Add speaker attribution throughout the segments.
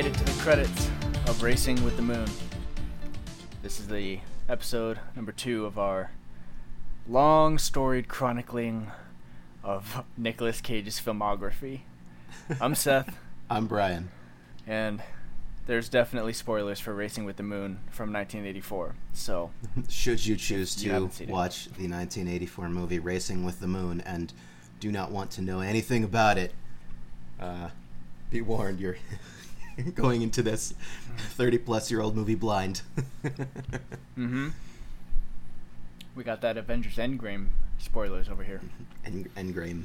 Speaker 1: made it to the credits of Racing with the Moon. This is the episode number two of our long storied chronicling of Nicolas Cage's filmography. I'm Seth,
Speaker 2: I'm Brian.
Speaker 1: and there's definitely spoilers for Racing with the Moon from 1984. So,
Speaker 2: Should you choose to
Speaker 1: it.
Speaker 2: watch the 1984 movie Racing with the Moon and do not want to know anything about it, uh, be warned, you're going into this 30 plus year old movie blind.
Speaker 1: hmm we got that Avengers Endgame spoilers over here.
Speaker 2: End, Endgame.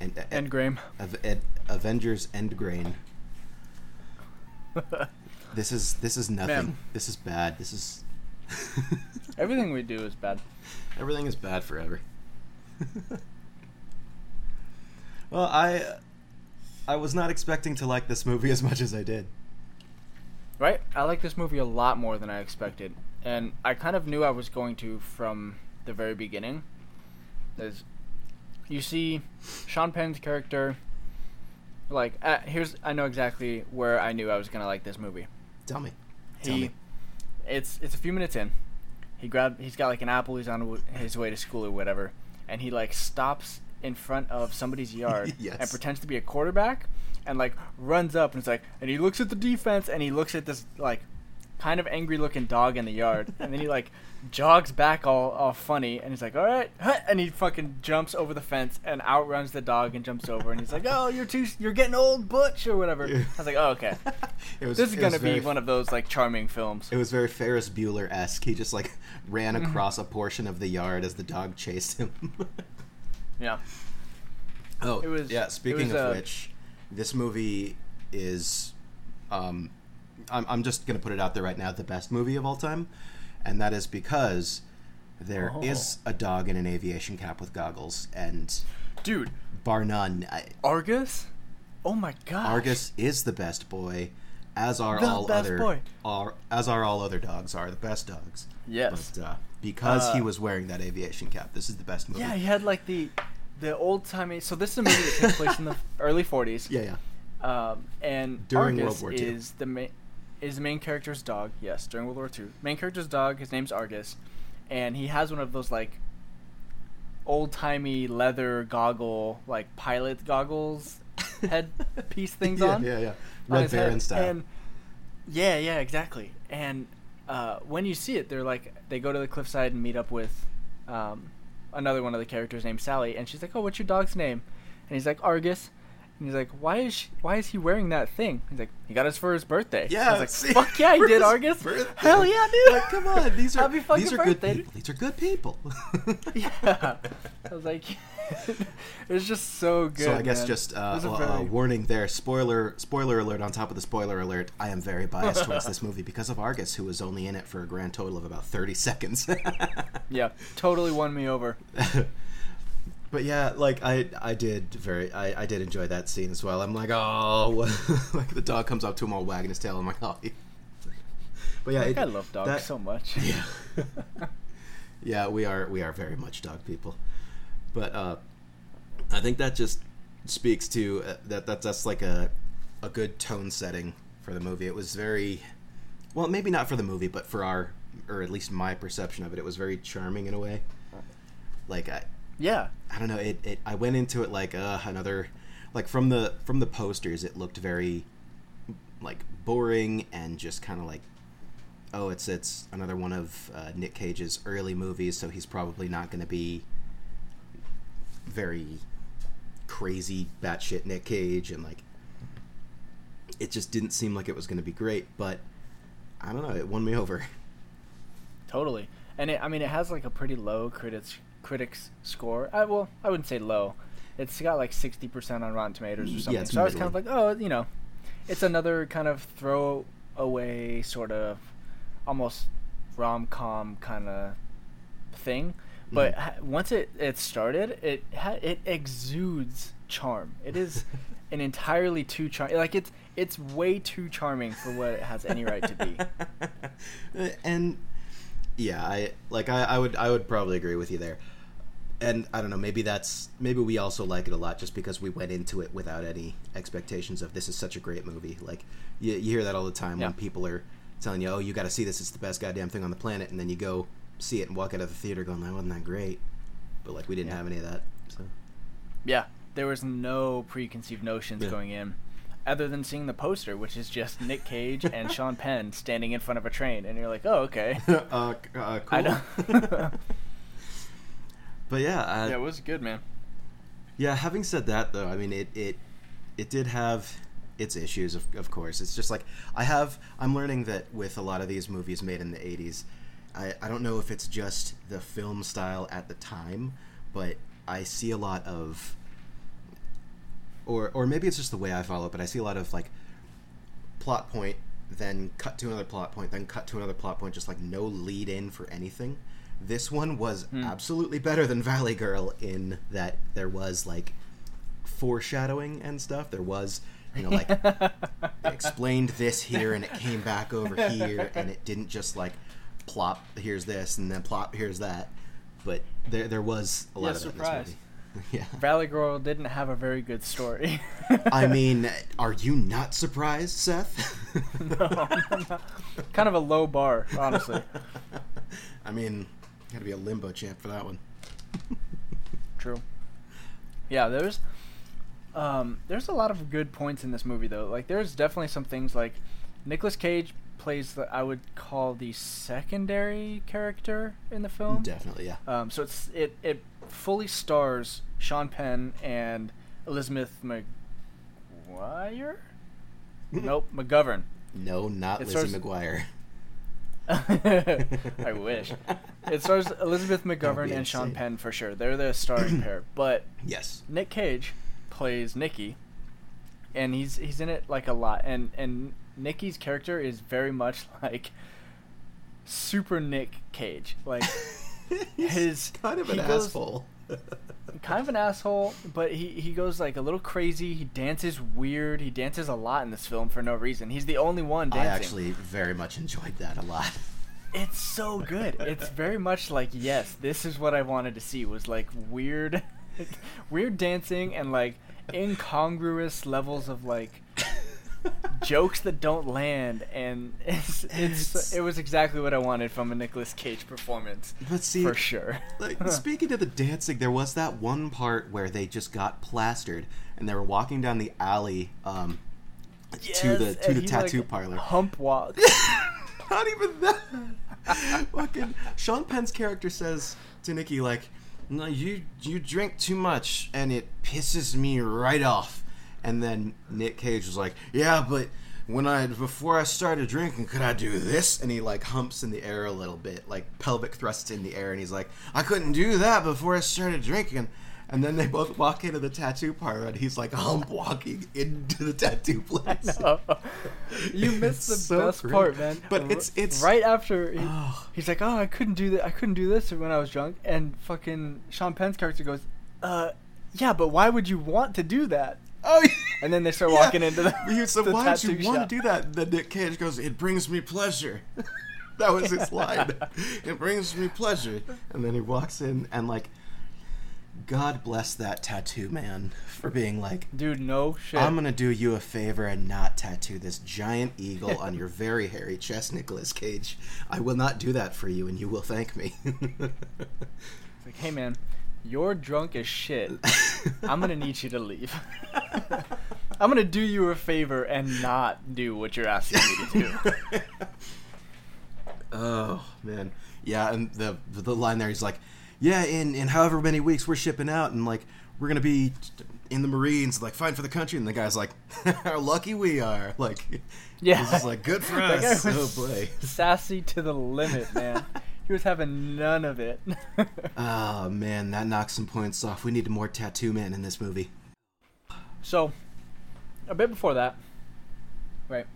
Speaker 2: End,
Speaker 1: Endgame.
Speaker 2: Av- Ed, Avengers Endgrain. This is this is nothing.
Speaker 1: Man.
Speaker 2: This is bad. This is
Speaker 1: Everything we do is bad.
Speaker 2: Everything is bad forever. well, I I was not expecting to like this movie as much as I did.
Speaker 1: Right? I like this movie a lot more than I expected. And I kind of knew I was going to from the very beginning. There's, you see Sean Penn's character, like, uh, here's, I know exactly where I knew I was going to like this movie.
Speaker 2: Tell me. Tell me.
Speaker 1: it's, it's a few minutes in. He grabbed, he's got like an apple, he's on his way to school or whatever. And he like stops in front of somebody's yard
Speaker 2: Yes.
Speaker 1: and pretends to be a quarterback and like runs up and it's like and he looks at the defense and he looks at this like kind of angry looking dog in the yard and then he like jogs back all, all funny and he's like all right and he fucking jumps over the fence and outruns the dog and jumps over and he's like oh you're too you're getting old butch or whatever i was like oh okay
Speaker 2: It was,
Speaker 1: this is gonna be one of those like charming films
Speaker 2: It was very Ferris Bueller esque. He just like ran
Speaker 1: Mm-hmm.
Speaker 2: across a portion of the yard as the dog chased him.
Speaker 1: Yeah
Speaker 2: oh,
Speaker 1: It was-
Speaker 2: yeah. Speaking
Speaker 1: was,
Speaker 2: of
Speaker 1: uh,
Speaker 2: which, this movie is, um, I'm I'm just gonna put it out there right now, the best movie of all time, and that is because there is
Speaker 1: Oh.
Speaker 2: a dog in an aviation cap with goggles, and
Speaker 1: dude
Speaker 2: bar none, I,
Speaker 1: argus oh my god
Speaker 2: Argus is the best boy, as are
Speaker 1: The
Speaker 2: all
Speaker 1: best
Speaker 2: other
Speaker 1: boy.
Speaker 2: Are, as are all other dogs are the best dogs.
Speaker 1: yes
Speaker 2: But uh, because he
Speaker 1: Uh,
Speaker 2: was wearing that aviation cap, this is the best movie.
Speaker 1: Yeah, he had like the the old timey. So this is a movie that takes place in the early '40s.
Speaker 2: yeah, yeah.
Speaker 1: Um, and
Speaker 2: During
Speaker 1: Argus
Speaker 2: World War II.
Speaker 1: is the main is the main character's dog. Yes, during World War II. Main character's dog. His name's Argus, and he has one of those like old timey leather goggle like pilot goggles head piece things
Speaker 2: yeah,
Speaker 1: on.
Speaker 2: Yeah, yeah.
Speaker 1: on
Speaker 2: Red
Speaker 1: his head,
Speaker 2: Baron style.
Speaker 1: And yeah, yeah, exactly. And uh, when you see it, they're like they go to the cliffside and meet up with um, another one of the characters named Sally, and she's like, "Oh, what's your dog's name?" And he's like, "Argus." And he's like, "Why is she, why is he wearing that thing?" He's like, "He got us for his birthday."
Speaker 2: Yeah,
Speaker 1: I was
Speaker 2: see,
Speaker 1: like, "Fuck yeah, he did, Argus!
Speaker 2: birthday.
Speaker 1: Hell yeah, dude!
Speaker 2: Like, come on, these are these are
Speaker 1: birthday,
Speaker 2: good people. These are good people.
Speaker 1: yeah." I was like, "It's just so good."
Speaker 2: so I guess
Speaker 1: man.
Speaker 2: just uh, uh,
Speaker 1: very-
Speaker 2: warning there. Spoiler spoiler alert on top of the spoiler alert. I am very biased towards this movie because of Argus, who was only in it for a grand total of about thirty seconds.
Speaker 1: yeah, totally won me over.
Speaker 2: But yeah, like I, I did very, I, I did enjoy that scene as well. I'm like, oh, like the dog comes up to him all wagging his tail. I'm like, oh. But yeah, it-
Speaker 1: I love dogs
Speaker 2: that-
Speaker 1: so much.
Speaker 2: Yeah, yeah, we are, we are very much dog people. But uh, I think that just speaks to uh, that. That that's like a, a good tone setting for the movie. It was very, well, maybe not for the movie, but for our, or at least my perception of it, it was very charming in a way. Like I,
Speaker 1: yeah,
Speaker 2: I don't know. It, it I went into it like uh, another, like from the from the posters, it looked very, like boring and just kind of like, oh, it's it's another one of uh, Nick Cage's early movies, so he's probably not going to be very crazy batshit Nick Cage, and like, it just didn't seem like it was going to be great. But I don't know. It won me over.
Speaker 1: Totally, and it, I mean, it has like a pretty low critics critics score. I well, I wouldn't say low. It's got like sixty percent on Rotten Tomatoes or something.
Speaker 2: it's
Speaker 1: so I was kind of like, oh, you know, it's another kind of throwaway sort of almost rom com kind of thing. But
Speaker 2: Mhm.
Speaker 1: once it it started, it ha- it exudes charm. It is an entirely too charm. Like it's it's way too charming for what it has any right to be.
Speaker 2: and yeah, I like I, I would I would probably agree with you there. And I don't know, maybe that's maybe we also like it a lot just because we went into it without any expectations of this is such a great movie. Like you, you hear that all the time
Speaker 1: Yeah.
Speaker 2: when people are telling you, "Oh, you got to see this; it's the best goddamn thing on the planet," and then you go see it and walk out of the theater going, "That wasn't that great," but like we didn't
Speaker 1: Yeah.
Speaker 2: have any of that. So
Speaker 1: Yeah, there was no preconceived notions
Speaker 2: Yeah.
Speaker 1: going in, other than seeing the poster, which is just Nick Cage and Sean Penn standing in front of a train, and you're like, oh, okay.
Speaker 2: uh, uh, cool.
Speaker 1: I
Speaker 2: but yeah, uh,
Speaker 1: yeah, it was good, man.
Speaker 2: Yeah, having said that though, I mean it it it did have its issues of of course. It's just like I have I'm learning that with a lot of these movies made in the 80s, I I don't know if it's just the film style at the time, but I see a lot of or or maybe it's just the way I follow, it, but I see a lot of like plot point then cut to another plot point, then cut to another plot point, just like no lead in for anything. This one was
Speaker 1: Hmm.
Speaker 2: absolutely better than Valley Girl in that there was like foreshadowing and stuff. There was, you know, like explained this here and it came back over here and it didn't just like plop here's this and then plop here's that. But there there was a lot
Speaker 1: Yeah,
Speaker 2: of
Speaker 1: surprise.
Speaker 2: this movie. Yeah.
Speaker 1: Valley Girl didn't have a very good story.
Speaker 2: I mean, are you not surprised, Seth?
Speaker 1: No, I'm not. kind of a low bar, honestly.
Speaker 2: I mean, got to be a limbo champ for that one.
Speaker 1: True. Yeah, there's um, there's a lot of good points in this movie though. Like there's definitely some things like Nicolas Cage plays the I would call the secondary character in the film.
Speaker 2: Definitely, yeah.
Speaker 1: Um, so it's it it fully stars Sean Penn and Elizabeth McGuire. nope, McGovern.
Speaker 2: No, not
Speaker 1: It
Speaker 2: Lizzie
Speaker 1: stars-
Speaker 2: McGuire.
Speaker 1: I wish. It stars Elizabeth McGovern and Sean. Penn for sure. They're the starring pair. But
Speaker 2: Yes.
Speaker 1: Nick Cage plays Nicky, and he's he's in it like a lot. And and Nicky's character is very much like super Nick Cage, like
Speaker 2: He's
Speaker 1: his-
Speaker 2: kind of an
Speaker 1: goes-
Speaker 2: asshole.
Speaker 1: Kind of an asshole. But he he goes like a little crazy. He dances weird. He dances a lot in this film for no reason. He's the only one
Speaker 2: I actually very much enjoyed that a lot.
Speaker 1: It's so good. It's very much like yes, this is what I wanted to see was like weird weird dancing and like incongruous levels of like jokes that don't land and it's, it's
Speaker 2: It's-
Speaker 1: it was exactly what I wanted from a Nicolas Cage performance
Speaker 2: But see,
Speaker 1: for sure.
Speaker 2: like speaking of the dancing, there was that one part where they just got plastered and they were walking down the alley um, to the to the
Speaker 1: he,
Speaker 2: tattoo
Speaker 1: like,
Speaker 2: parlor.
Speaker 1: Hump walk.
Speaker 2: Not even that. Fucking Sean Penn's character says to Nicky like, "No, you you drink too much and it pisses me right off." And then Nick Cage was like, "Yeah, but when I before I started drinking, could I do this?" And he like humps in the air a little bit, like pelvic thrusts in the air, and he's like, "I couldn't do that before I started drinking." And then they both walk into the tattoo parlor, and he's like hump walking into the tattoo place.
Speaker 1: You missed the
Speaker 2: so
Speaker 1: best
Speaker 2: great.
Speaker 1: part, man.
Speaker 2: But it's- it's-
Speaker 1: right after he,
Speaker 2: Oh.
Speaker 1: he's like, "Oh, I couldn't do that. I couldn't do this when I was drunk." And fucking Sean Penn's character goes, "Uh, yeah, but why would you want to do that?"
Speaker 2: Oh, yeah.
Speaker 1: And then they start
Speaker 2: Yeah.
Speaker 1: walking into the,
Speaker 2: He said,
Speaker 1: the
Speaker 2: "Why did you want
Speaker 1: shop."
Speaker 2: to do that?" Then Nick Cage goes, "It brings me pleasure." that was his line. it brings me pleasure. And then he walks in and like, God bless that tattoo man for being like,
Speaker 1: Dude, no shit.
Speaker 2: "I'm gonna do you a favor and not tattoo this giant eagle on your very hairy chest, Nicolas Cage. I will not do that for you, and you will thank me."
Speaker 1: It's like, hey man, you're drunk as shit. I'm gonna need you to leave. I'm gonna do you a favor and not do what you're asking me to do.
Speaker 2: Oh man, yeah, and the the line there, he's like, "Yeah, in in however many weeks we're shipping out, and like we're gonna be in the Marines, like fighting for the country." And the guy's like, "How lucky we are!" Like,
Speaker 1: Yeah.
Speaker 2: he's just like, "Good for
Speaker 1: That guy
Speaker 2: us." Oh boy.
Speaker 1: sassy to the limit, man. He was having none of it.
Speaker 2: Oh man, that knocks some points off. We need more tattoo man in this movie.
Speaker 1: so, a bit before that, right?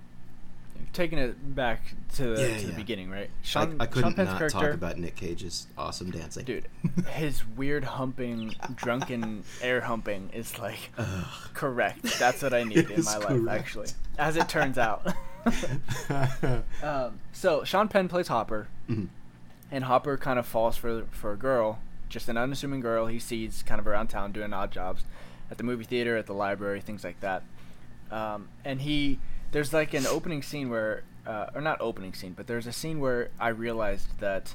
Speaker 1: Taking it back to the,
Speaker 2: Yeah,
Speaker 1: to the
Speaker 2: yeah.
Speaker 1: beginning, right?
Speaker 2: I,
Speaker 1: Sean,
Speaker 2: I
Speaker 1: Sean
Speaker 2: couldn't
Speaker 1: Penn's
Speaker 2: not talk about Nick Cage's awesome dancing,
Speaker 1: dude. His weird humping, drunken air humping is like
Speaker 2: Ugh.
Speaker 1: correct. That's what I need in my life, actually, as it turns out. um, so Sean Penn plays Hopper,
Speaker 2: Mhm.
Speaker 1: And Hopper kind of falls for for a girl just an unassuming girl he sees kind of around town doing odd jobs, at the movie theater, at the library, things like that. Um, and he there's like an opening scene where, uh, or not opening scene, but there's a scene where I realized that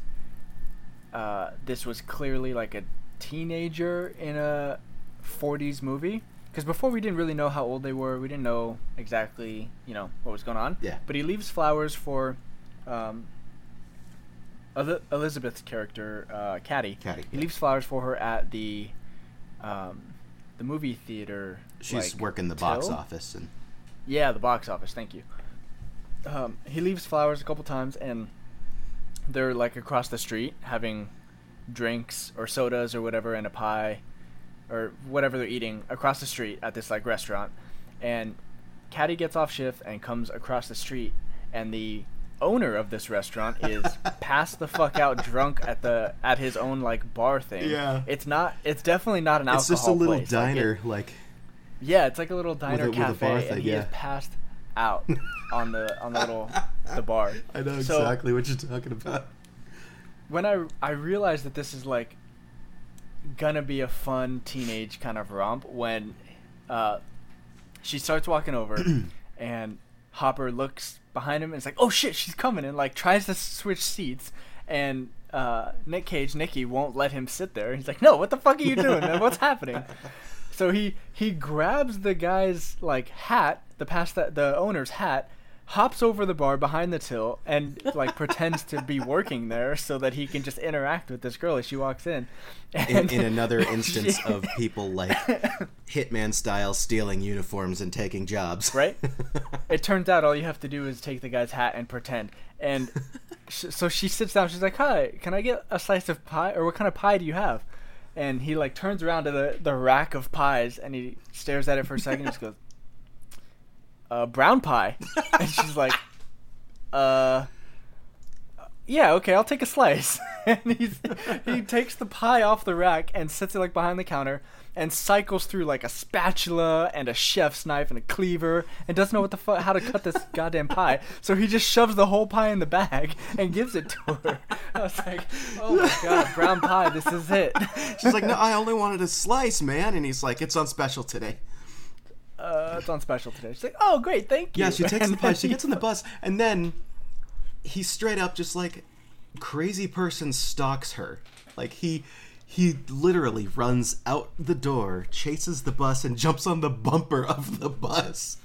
Speaker 1: uh, this was clearly like a teenager in a 40s movie. Because before we didn't really know how old they were, we didn't know exactly, you know, what was going on.
Speaker 2: Yeah.
Speaker 1: But he leaves flowers for um, Elizabeth's character, uh, Caddy.
Speaker 2: Caddy,
Speaker 1: He
Speaker 2: yeah.
Speaker 1: leaves flowers for her at the um, the movie theater.
Speaker 2: She's
Speaker 1: like,
Speaker 2: working the box office, and
Speaker 1: Yeah, the box office. Thank you. Um, he leaves flowers a couple times, and they're like across the street having drinks or sodas or whatever, and a pie or whatever they're eating across the street at this like restaurant. And Caddy gets off shift and comes across the street, and the owner of this restaurant is passed the fuck out drunk at the at his own like bar thing.
Speaker 2: Yeah.
Speaker 1: it's not. It's definitely not an alcohol.
Speaker 2: it's just a little
Speaker 1: place. Like, it-
Speaker 2: diner, like
Speaker 1: yeah, it's like a little diner
Speaker 2: a- with a
Speaker 1: cafe,
Speaker 2: bar
Speaker 1: and
Speaker 2: thing,
Speaker 1: he is passed out on the on the little the bar.
Speaker 2: I know
Speaker 1: So-
Speaker 2: exactly what you're talking about.
Speaker 1: When I I realized that this is like gonna be a fun teenage kind of romp when uh, she starts walking over and Hopper looks behind him and is like, "Oh shit, she's coming!" and like tries to switch seats and. Uh, Nick Cage, Nicky won't let him sit there. He's like, "No, what the fuck are you doing, man? What's happening?" So he he grabs the guy's like hat, the past that the owner's hat, hops over the bar behind the till, and like pretends to be working there so that he can just interact with this girl as she walks in.
Speaker 2: In, in another instance
Speaker 1: she-
Speaker 2: of people like hitman style stealing uniforms and taking jobs,
Speaker 1: right? It turns out all you have to do is take the guy's hat and pretend. And sh- so she sits down. She's like, "Hi, can I get a slice of pie? Or what kind of pie do you have?" And he like turns around to the the rack of pies and he stares at it for a second. and just goes, "Uh, brown pie." and she's like, "Uh." Yeah, okay, I'll take a slice. and he's, he takes the pie off the rack and sets it like behind the counter and cycles through like a spatula and a chef's knife and a cleaver and doesn't know what the fuck how to cut this goddamn pie. So he just shoves the whole pie in the bag and gives it to her. I was like, "Oh my god, brown pie, this is it."
Speaker 2: She's like, "No, I only wanted a slice, man," and he's like, "It's on special today."
Speaker 1: Uh, it's on special today. She's like, "Oh, great, thank you."
Speaker 2: Yeah, she takes the pie. She gets on the bus, and then he straight up just like crazy person stalks her. Like he he literally runs out the door, chases the bus, and jumps on the bumper of the bus.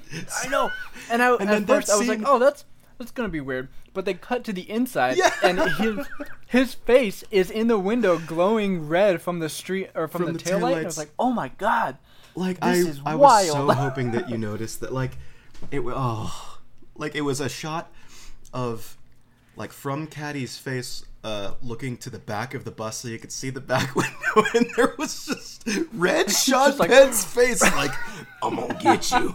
Speaker 1: I know. And I
Speaker 2: And
Speaker 1: at first I was like, "Oh, that's that's gonna be weird." But they cut to the inside,
Speaker 2: Yeah.
Speaker 1: and his his face is in the window, glowing red from the street or from,
Speaker 2: From
Speaker 1: the,
Speaker 2: the
Speaker 1: taillight. And I was like, "Oh my god!"
Speaker 2: Like
Speaker 1: This
Speaker 2: I, I was so hoping that you noticed that. Like it, oh, like it was a shot of like from Caddy's face, uh, looking to the back of the bus so you could see the back window, and there was just red Sean
Speaker 1: just like-
Speaker 2: Penn's face, like I'm gonna get you.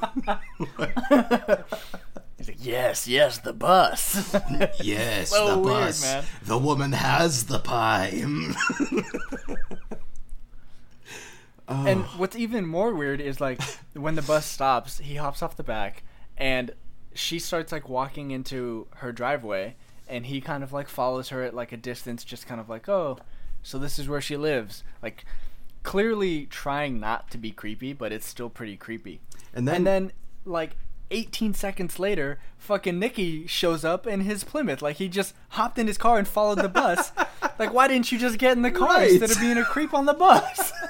Speaker 1: He's like, "Yes, yes, the bus."
Speaker 2: yes,
Speaker 1: So
Speaker 2: the
Speaker 1: weird,
Speaker 2: bus.
Speaker 1: man.
Speaker 2: The woman has the pie.
Speaker 1: And what's even more weird is like when the bus stops, he hops off the back and she starts like walking into her driveway and he kind of like follows her at like a distance just kind of like, "Oh, so this is where she lives." Like clearly trying not to be creepy, but it's still pretty creepy.
Speaker 2: And then,
Speaker 1: And then like 18 seconds later, fucking Nicky shows up in his Plymouth. Like he just hopped in his car and followed the bus. like why didn't you just get in the car
Speaker 2: Right.
Speaker 1: instead of being a creep on the bus?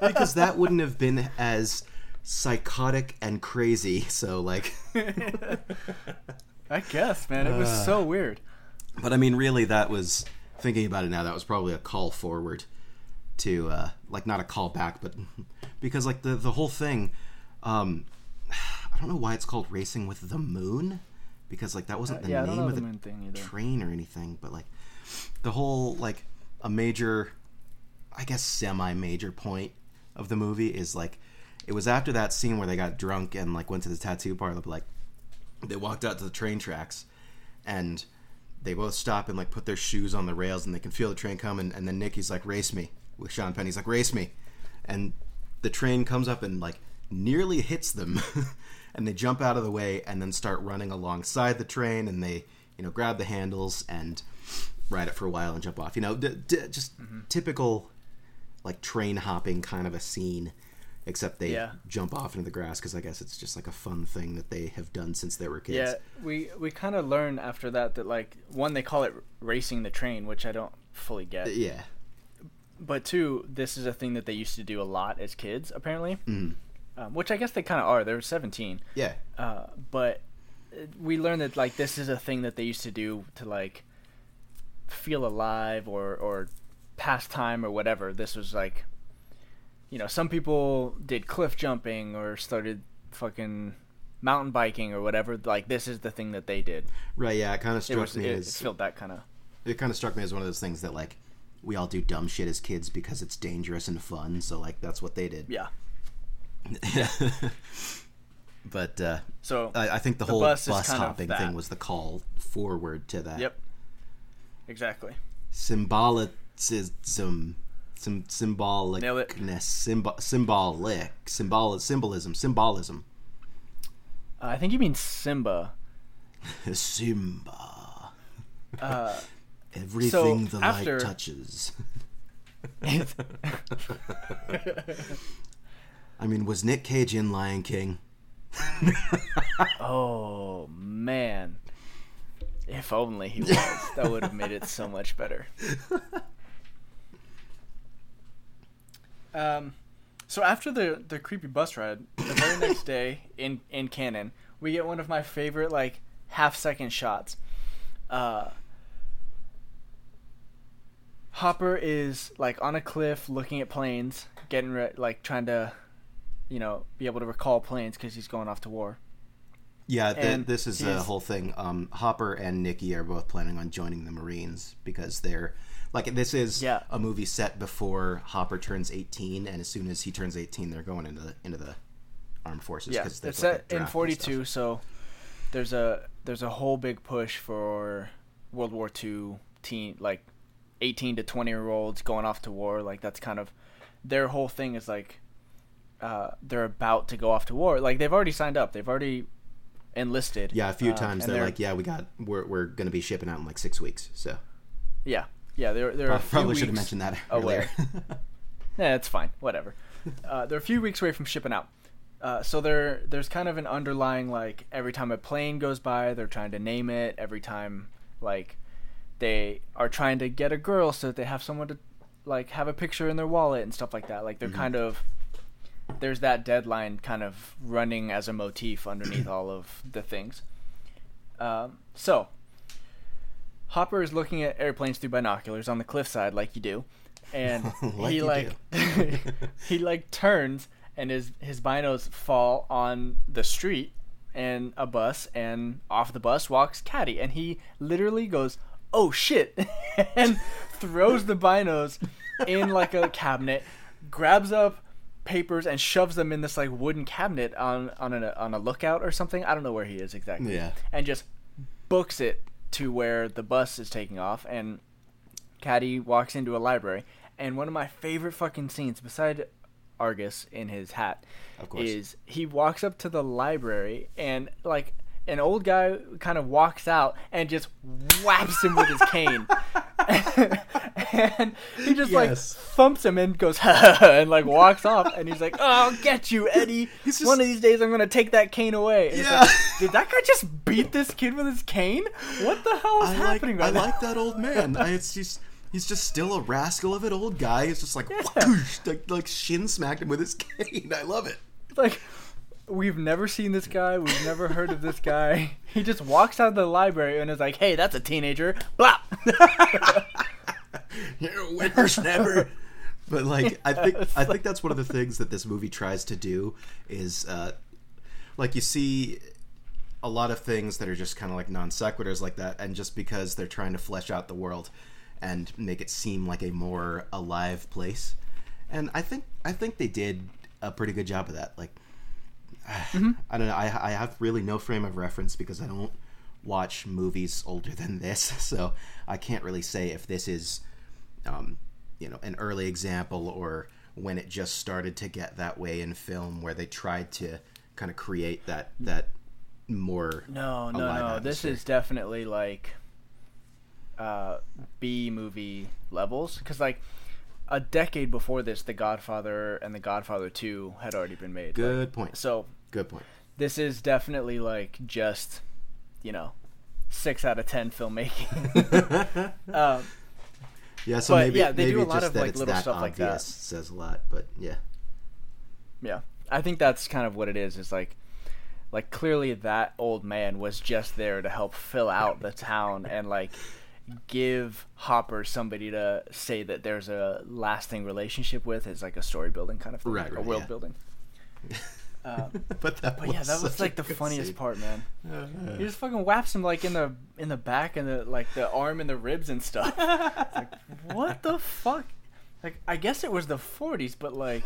Speaker 2: because that wouldn't have been as psychotic and crazy. So like.
Speaker 1: I guess, man. It was
Speaker 2: Uh.
Speaker 1: so weird.
Speaker 2: But I mean, really, that was thinking about it now. That was probably a call forward to, uh, like, not a call back, but because like the the whole thing, um, I don't know why it's called Racing with the Moon, because like that wasn't the
Speaker 1: Uh, yeah,
Speaker 2: name of
Speaker 1: the
Speaker 2: the
Speaker 1: thing
Speaker 2: train or anything, but like the whole like a major, I guess semi major point of the movie is like it was after that scene where they got drunk and like went to the tattoo parlor, but like they walked out to the train tracks and they both stop and like put their shoes on the rails and they can feel the train coming and then Nicky's like race me with Sean Penn. He's like race me. And the train comes up and like nearly hits them. And they jump out of the way and then start running alongside the train and they you know grab the handles and ride it for a while and jump off. You know d- d- just mm-hmm. typical like train hopping kind of a scene, except they
Speaker 1: Yeah.
Speaker 2: jump off into the grass because I guess it's just like a fun thing that they have done since they were kids.
Speaker 1: Yeah, we we kind of learn after that that like one they call it racing the train, which I don't fully get.
Speaker 2: Yeah.
Speaker 1: But two, this is a thing that they used to do a lot as kids, apparently.
Speaker 2: Mhm.
Speaker 1: Um, which I guess they kind of are. They're 17.
Speaker 2: Yeah.
Speaker 1: Uh, but uh, we learned that like this is a thing that they used to do to like feel alive or or pass time or whatever. This was like, you know, some people did cliff jumping or started fucking mountain biking or whatever. Like this is the thing that they did.
Speaker 2: Right. Yeah. It kind of
Speaker 1: It
Speaker 2: struck
Speaker 1: was
Speaker 2: me
Speaker 1: it,
Speaker 2: as
Speaker 1: felt that kind of
Speaker 2: it kind of struck me as one of those things that like we all do dumb shit as kids because it's dangerous and fun. So like that's what they did.
Speaker 1: yeah.
Speaker 2: but uh,
Speaker 1: So
Speaker 2: I, I think the,
Speaker 1: The
Speaker 2: whole
Speaker 1: bus
Speaker 2: bus,
Speaker 1: is kind of
Speaker 2: hopping thing was the call forward to that.
Speaker 1: yep, exactly.
Speaker 2: Symbolicism, some symbolicness, symbol, symbolic, symbol, symbolism, symbolism.
Speaker 1: Uh, I think you mean Simba.
Speaker 2: Simba.
Speaker 1: Uh,
Speaker 2: Everything the
Speaker 1: after-
Speaker 2: light touches. I mean, was Nick Cage in Lion King?
Speaker 1: oh man, if only he was. that would have made it so much better. Um, so after the the creepy bus ride, the very next day in in canon, we get one of my favorite like half second shots. Uh, Hopper is like on a cliff looking at planes, getting re- like trying to, you know, be able to recall planes because he's going off to war.
Speaker 2: Yeah, th- this is a whole thing. Um, Hopper and Nicky are both planning on joining the Marines because they're like this is
Speaker 1: Yeah.
Speaker 2: a movie set before Hopper turns eighteen, and as soon as he turns eighteen, they're going into the into the armed forces.
Speaker 1: Yeah, it's
Speaker 2: like,
Speaker 1: set in forty
Speaker 2: stuff.
Speaker 1: two, so there's a there's a whole big push for World War Two teen like eighteen to twenty year olds going off to war. Like that's kind of their whole thing is like uh, they're about to go off to war. Like they've already signed up. They've already enlisted.
Speaker 2: Yeah, a few
Speaker 1: uh,
Speaker 2: times
Speaker 1: and
Speaker 2: they're, like, "Yeah, we got we're we're going to be shipping out in like six weeks." So
Speaker 1: yeah, yeah. They're they're a
Speaker 2: probably should have mentioned that
Speaker 1: away.
Speaker 2: earlier.
Speaker 1: Yeah, it's fine. Whatever. Uh, they're a few weeks away from shipping out. Uh, so there, there's kind of an underlying like every time a plane goes by, they're trying to name it. Every time, like, they are trying to get a girl so that they have someone to like have a picture in their wallet and stuff like that. Like they're
Speaker 2: Mhm.
Speaker 1: kind of there's that deadline kind of running as a motif underneath all of the things. Um, so Hopper is looking at airplanes through binoculars on the cliffside, like you do, and
Speaker 2: Like
Speaker 1: he like he like turns and his his binos fall on the street and a bus, and off the bus walks Caddy, and he literally goes, "Oh shit!" and throws the binos in like a cabinet, grabs up papers and shoves them in this like wooden cabinet on on a on a lookout or something. I don't know where he is exactly.
Speaker 2: Yeah.
Speaker 1: And just books it to where the bus is taking off and Caddy walks into a library and one of my favorite fucking scenes beside Argus in his hat is he walks up to the library and like an old guy kind of walks out and just whaps him with his cane. and he just
Speaker 2: Yes.
Speaker 1: like thumps him and goes and like walks off and he's like, "Oh, I'll get you, Eddie.
Speaker 2: He's just-
Speaker 1: One of these days I'm going to take that cane away." And
Speaker 2: Yeah.
Speaker 1: like, Did that guy just beat this kid with his cane? What the hell is
Speaker 2: I like
Speaker 1: happening
Speaker 2: I
Speaker 1: now?
Speaker 2: like that old man. I, it's just he's just still a rascal of an old guy. It's just like
Speaker 1: Yeah.
Speaker 2: whoosh, like, like shin smacked him with his cane. I love it.
Speaker 1: like we've never seen this guy we've never heard of this guy he just walks out of the library and is like hey that's a teenager blop
Speaker 2: You're a whippersnapper. But like, I think I think that's one of the things that this movie tries to do is, uh, like, you see a lot of things that are just kind of like non sequiturs like that, and just because they're trying to flesh out the world and make it seem like a more alive place, and I think I think they did a pretty good job of that. Like, I don't know. I I have really no frame of reference because I don't watch movies older than this, so I can't really say if this is, um, you know, an early example or when it just started to get that way in film, where they tried to kind of create that that more.
Speaker 1: no no no this is definitely like uh b movie levels because like a decade before this, The Godfather and The Godfather Two had already been made. Like,
Speaker 2: Good point.
Speaker 1: so
Speaker 2: Good point.
Speaker 1: this is definitely like just, you know, six out of ten filmmaking. um,
Speaker 2: Yeah, so maybe
Speaker 1: yeah, they do a lot
Speaker 2: just
Speaker 1: of,
Speaker 2: that
Speaker 1: like, little stuff like that.
Speaker 2: obvious says a lot, but yeah.
Speaker 1: yeah, I think that's kind of what it is. Is like, like clearly that old man was just there to help fill out the town and like give Hopper somebody to say that there's a lasting relationship with. It's like a story building kind of thing,
Speaker 2: Right,
Speaker 1: a
Speaker 2: right,
Speaker 1: world
Speaker 2: yeah.
Speaker 1: building. Um,
Speaker 2: but that
Speaker 1: but yeah, that was like the funniest
Speaker 2: scene.
Speaker 1: part, man.
Speaker 2: Uh,
Speaker 1: He just fucking whaps him like in the in the back and the like the arm and the ribs and stuff. It's like what the fuck? Like I guess it was the 40s, but like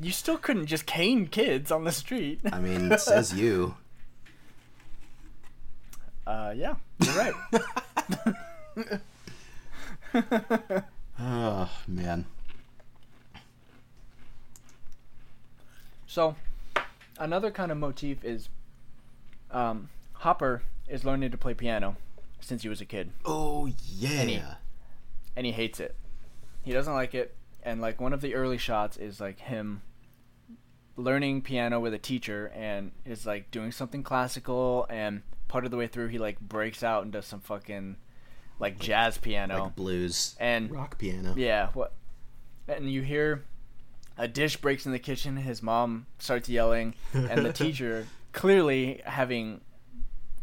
Speaker 1: you still couldn't just cane kids on the street.
Speaker 2: I mean, says you.
Speaker 1: Uh, yeah, you're right.
Speaker 2: Oh man.
Speaker 1: so, another kind of motif is um, Hopper is learning to play piano since he was a kid.
Speaker 2: Oh yeah.
Speaker 1: Any- and he hates it. He doesn't like it. And like one of the early shots is like him learning piano with a teacher and is like doing something classical and part of the way through he like breaks out and does some fucking like jazz piano.
Speaker 2: like blues
Speaker 1: and
Speaker 2: rock piano.
Speaker 1: yeah, what and you hear a dish breaks in the kitchen, his mom starts yelling and the teacher clearly having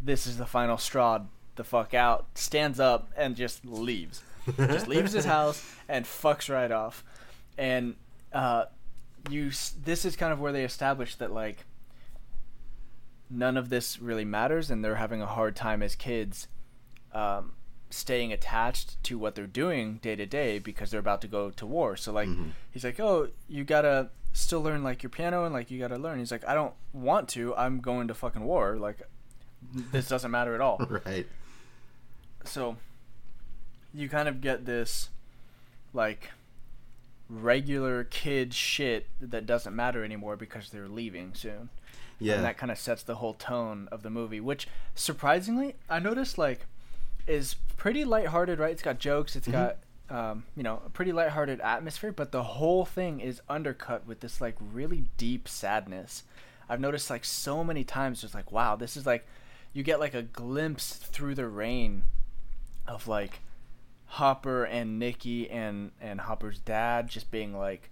Speaker 1: this is the final straw the fuck out stands up and just leaves just leaves his house and fucks right off. And uh, you, this is kind of where they establish that like none of this really matters, and they're having a hard time as kids um, staying attached to what they're doing day to day because they're about to go to war. So like
Speaker 2: Mhm.
Speaker 1: he's like, oh, you gotta still learn like your piano and like you gotta learn. He's like, I don't want to. I'm going to fucking war. Like this doesn't matter at all
Speaker 2: right.
Speaker 1: so you kind of get this like regular kid shit that doesn't matter anymore because they're leaving soon.
Speaker 2: Yeah.
Speaker 1: And that kind of sets the whole tone of the movie, which surprisingly, I noticed like is pretty lighthearted, right? It's got jokes, It's
Speaker 2: Mhm.
Speaker 1: got um, you know, a pretty lighthearted atmosphere, but the whole thing is undercut with this like really deep sadness. I've noticed like so many times just like wow, this is like you get like a glimpse through the rain of like Hopper and Nicky and and Hopper's dad just being like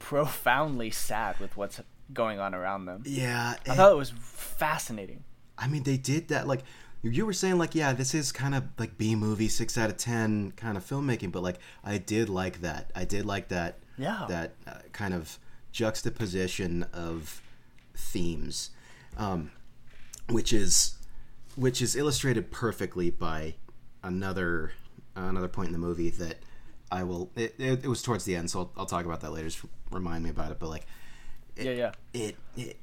Speaker 1: profoundly sad with what's going on around them.
Speaker 2: yeah.
Speaker 1: I thought it was fascinating.
Speaker 2: I mean, they did that. Like you were saying, like yeah, this is kind of like B movie, six out of ten kind of filmmaking. But like, I did like that. I did like that.
Speaker 1: Yeah.
Speaker 2: That uh, kind of juxtaposition of themes, um, which is which is illustrated perfectly by another another point in the movie that I will. It, it, it was towards the end, so I'll, I'll talk about that later. Just remind me about it. But like, it,
Speaker 1: yeah, yeah.
Speaker 2: it, it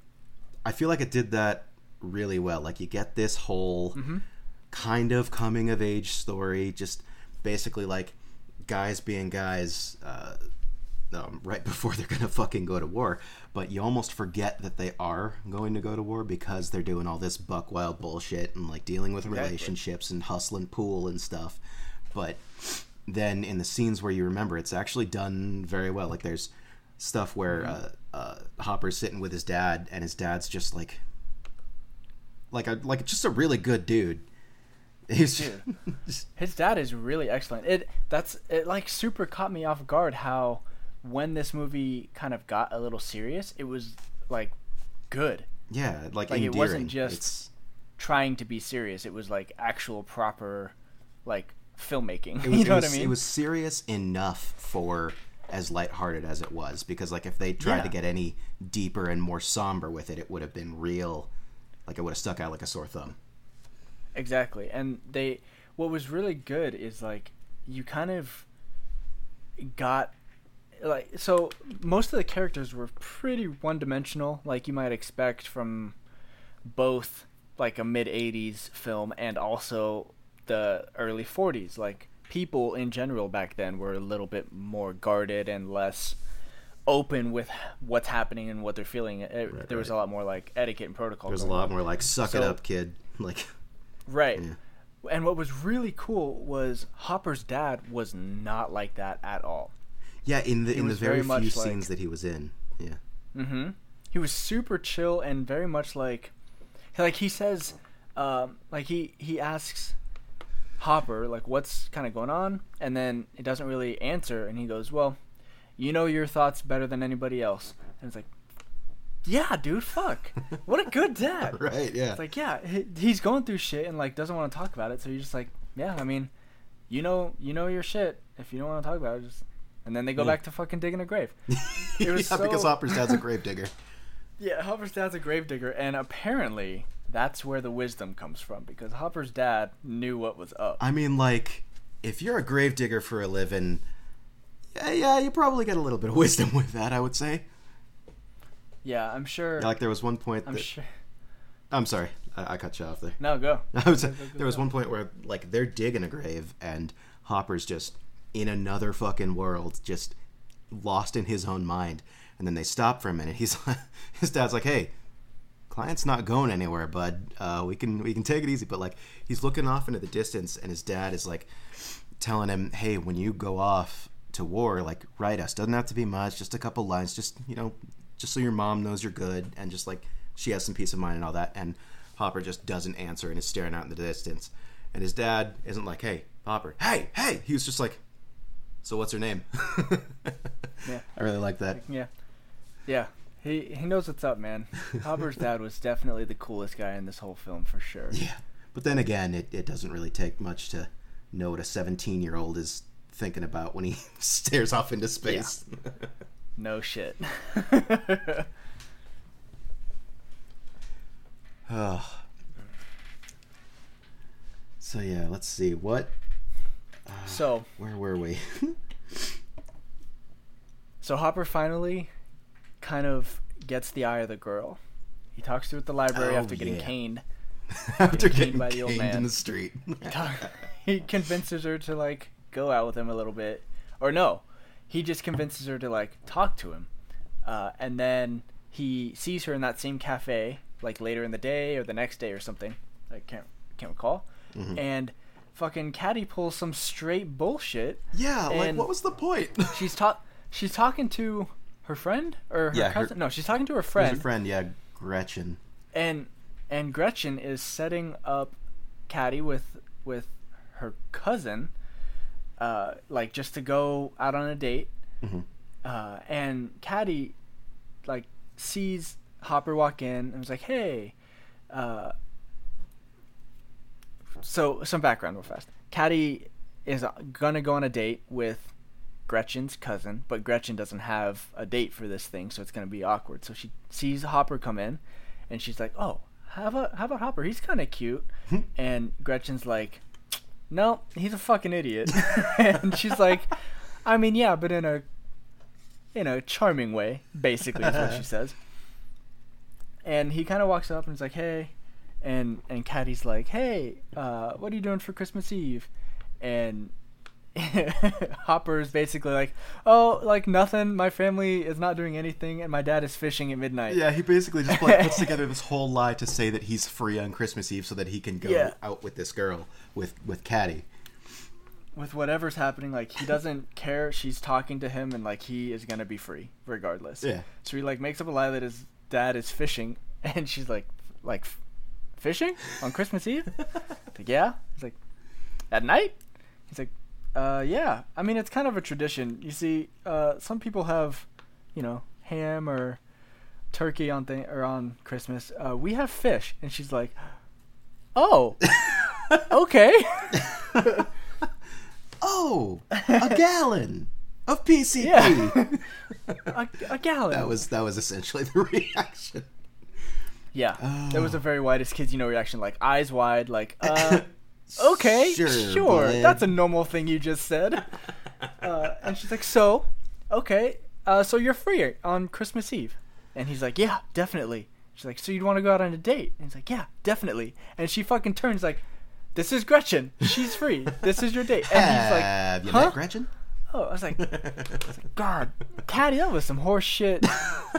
Speaker 2: I feel like it did that really well. Like you get this whole
Speaker 1: Mm-hmm.
Speaker 2: kind of coming of age story, just basically like guys being guys uh, um, right before they're gonna fucking go to war. But you almost forget that they are going to go to war because they're doing all this buck wild bullshit and like dealing with
Speaker 1: Exactly.
Speaker 2: relationships and hustling pool and stuff. But then in the scenes where you remember, it's actually done very well. Like there's stuff where uh, uh, Hopper's sitting with his dad, and his dad's just like, like a like just a really good dude. He's
Speaker 1: Dude. His dad is really excellent. It that's it like super caught me off guard how when this movie kind of got a little serious, it was like good.
Speaker 2: yeah, like,
Speaker 1: Like, it wasn't just-
Speaker 2: It's-
Speaker 1: Trying to be serious. It was like actual proper like filmmaking.
Speaker 2: it was,
Speaker 1: you know
Speaker 2: was,
Speaker 1: what I mean?
Speaker 2: It was serious enough for as lighthearted as it was, because like if they tried
Speaker 1: Yeah.
Speaker 2: to get any deeper and more somber with it, it would have been real. Like it would have stuck out like a sore thumb.
Speaker 1: Exactly. And they what was really good is like you kind of got like so most of the characters were pretty one-dimensional like you might expect from both like a mid 80s film and also the early 40s like people in general back then were a little bit more guarded and less open with what's happening and what they're feeling It-
Speaker 2: Right,
Speaker 1: there was
Speaker 2: right.
Speaker 1: a lot more like etiquette and protocol
Speaker 2: There was
Speaker 1: a
Speaker 2: lot
Speaker 1: on.
Speaker 2: more like suck it up, kid. Like
Speaker 1: Right.
Speaker 2: Yeah.
Speaker 1: And what was really cool was Hopper's dad was not like that at all.
Speaker 2: Yeah, in the
Speaker 1: He
Speaker 2: in the very,
Speaker 1: very
Speaker 2: few
Speaker 1: like-
Speaker 2: scenes that he was in. Yeah.
Speaker 1: Mm-hmm. He was super chill and very much like, like he says, um, like he he asks Hopper like what's kind of going on, and then it doesn't really answer, and he goes, "Well, you know your thoughts better than anybody else," and it's like, "Yeah, dude, fuck, what a good dad."
Speaker 2: Right. Yeah.
Speaker 1: It's like, yeah, he, he's going through shit and like doesn't want to talk about it, so you're just like, yeah, I mean, you know, you know your shit. If you don't want to talk about it, just and then they go
Speaker 2: Yeah.
Speaker 1: back to fucking digging a grave.
Speaker 2: yeah,
Speaker 1: it was
Speaker 2: because
Speaker 1: so-
Speaker 2: Hopper's dad's a gravedigger.
Speaker 1: Yeah, Hopper's dad's a gravedigger, and apparently that's where the wisdom comes from because Hopper's dad knew what was up.
Speaker 2: I mean, like, if you're a gravedigger for a living, yeah, yeah, you probably get a little bit of wisdom with that. I would say.
Speaker 1: Yeah, I'm sure.
Speaker 2: Like, there was one point.
Speaker 1: I'm sure.
Speaker 2: I'm sorry, I, I cut you off there.
Speaker 1: No, go.
Speaker 2: I was,
Speaker 1: Go, go, go,
Speaker 2: there was one point where like they're digging a grave and Hopper's just in another fucking world, just lost in his own mind. And then they stop for a minute. He's his dad's like, "Hey, client's not going anywhere, bud. Uh, we can we can take it easy." But like he's looking off into the distance, and his dad is like telling him, "Hey, when you go off to war, like write us. Doesn't have to be much, just a couple lines. Just you know, just so your mom knows you're good, and just like she has some peace of mind and all that." And Hopper just doesn't answer and is staring out in the distance. And his dad isn't like, "Hey, Hopper, hey, hey." He was just like, "So what's her name?"
Speaker 1: Yeah.
Speaker 2: I really like that.
Speaker 1: Yeah, yeah. He he knows what's up, man. Hopper's dad was definitely the coolest guy in this whole film for sure.
Speaker 2: Yeah. But then again, it, it doesn't really take much to know what a 17 year old is thinking about when he stares off into space.
Speaker 1: No shit.
Speaker 2: Ugh. so, yeah, let's see. What. Uh,
Speaker 1: so
Speaker 2: where were we?
Speaker 1: so Hopper finally kind of gets the eye of the girl. He talks to her at the library
Speaker 2: Oh,
Speaker 1: after getting
Speaker 2: yeah.
Speaker 1: caned.
Speaker 2: After
Speaker 1: caned
Speaker 2: getting
Speaker 1: by the old
Speaker 2: caned in the street.
Speaker 1: he convinces her to like go out with him a little bit or no he just convinces her to like talk to him. Uh, and then he sees her in that same cafe like later in the day or the next day or something. I can't can't recall.
Speaker 2: Mhm.
Speaker 1: and fucking caddy pulls some straight bullshit.
Speaker 2: Yeah, like, what was the point?
Speaker 1: she's ta- she's talking to her friend or her
Speaker 2: Yeah, her-
Speaker 1: cousin? No she's talking to her friend
Speaker 2: a friend, yeah, Gretchen.
Speaker 1: and and Gretchen is setting up Caddy with with her cousin, uh, like just to go out on a date.
Speaker 2: Mhm.
Speaker 1: Uh, and Caddy, like, sees Hopper walk in and was like, "Hey." Uh, so some background real fast. Caddy is gonna go on a date with Gretchen's cousin, but Gretchen doesn't have a date for this thing, so it's gonna be awkward. So she sees Hopper come in, and she's like, "Oh, how about how about Hopper? He's kind of cute." and Gretchen's like, "No, he's a fucking idiot." and she's like, "I mean, yeah, but in a in a charming way, basically is what she says." And he kind of walks up and is like, "Hey," and and Caddy's like, "Hey, uh, what are you doing for Christmas Eve?" And Hopper's basically like, "Oh, like nothing. My family is not doing anything, and my dad is fishing at midnight."
Speaker 2: Yeah, he basically just like puts together this whole lie to say that he's free on Christmas Eve so that he can go
Speaker 1: Yeah.
Speaker 2: out with this girl with with Caddy.
Speaker 1: With whatever's happening, like he doesn't care. She's talking to him, and like he is gonna be free regardless.
Speaker 2: Yeah.
Speaker 1: So he like makes up a lie that his dad is fishing, and she's like, like, fishing on Christmas Eve? like, yeah. He's like, at night? He's like, uh, yeah. I mean, it's kind of a tradition. You see, uh, some people have, you know, ham or turkey on thing or on Christmas. Uh, we have fish, and she's like, oh, okay.
Speaker 2: Oh, a gallon of PCP.
Speaker 1: Yeah. a, a gallon.
Speaker 2: That was that was essentially the reaction.
Speaker 1: Yeah, that was
Speaker 2: Oh.
Speaker 1: a very widest kids you know reaction, like eyes wide, like uh, okay,
Speaker 2: Sure,
Speaker 1: sure, that's a normal thing you just said. Uh, and she's like, so, okay, uh, so you're free on Christmas Eve, and he's like, yeah, definitely. She's like, so you'd want to go out on a date? And he's like, yeah, definitely. And she fucking turns like, this is Gretchen, she's free, this is your date, and he's like,
Speaker 2: Have you
Speaker 1: huh?
Speaker 2: met Gretchen?
Speaker 1: oh, I was like, God, Caddy, that was some horse shit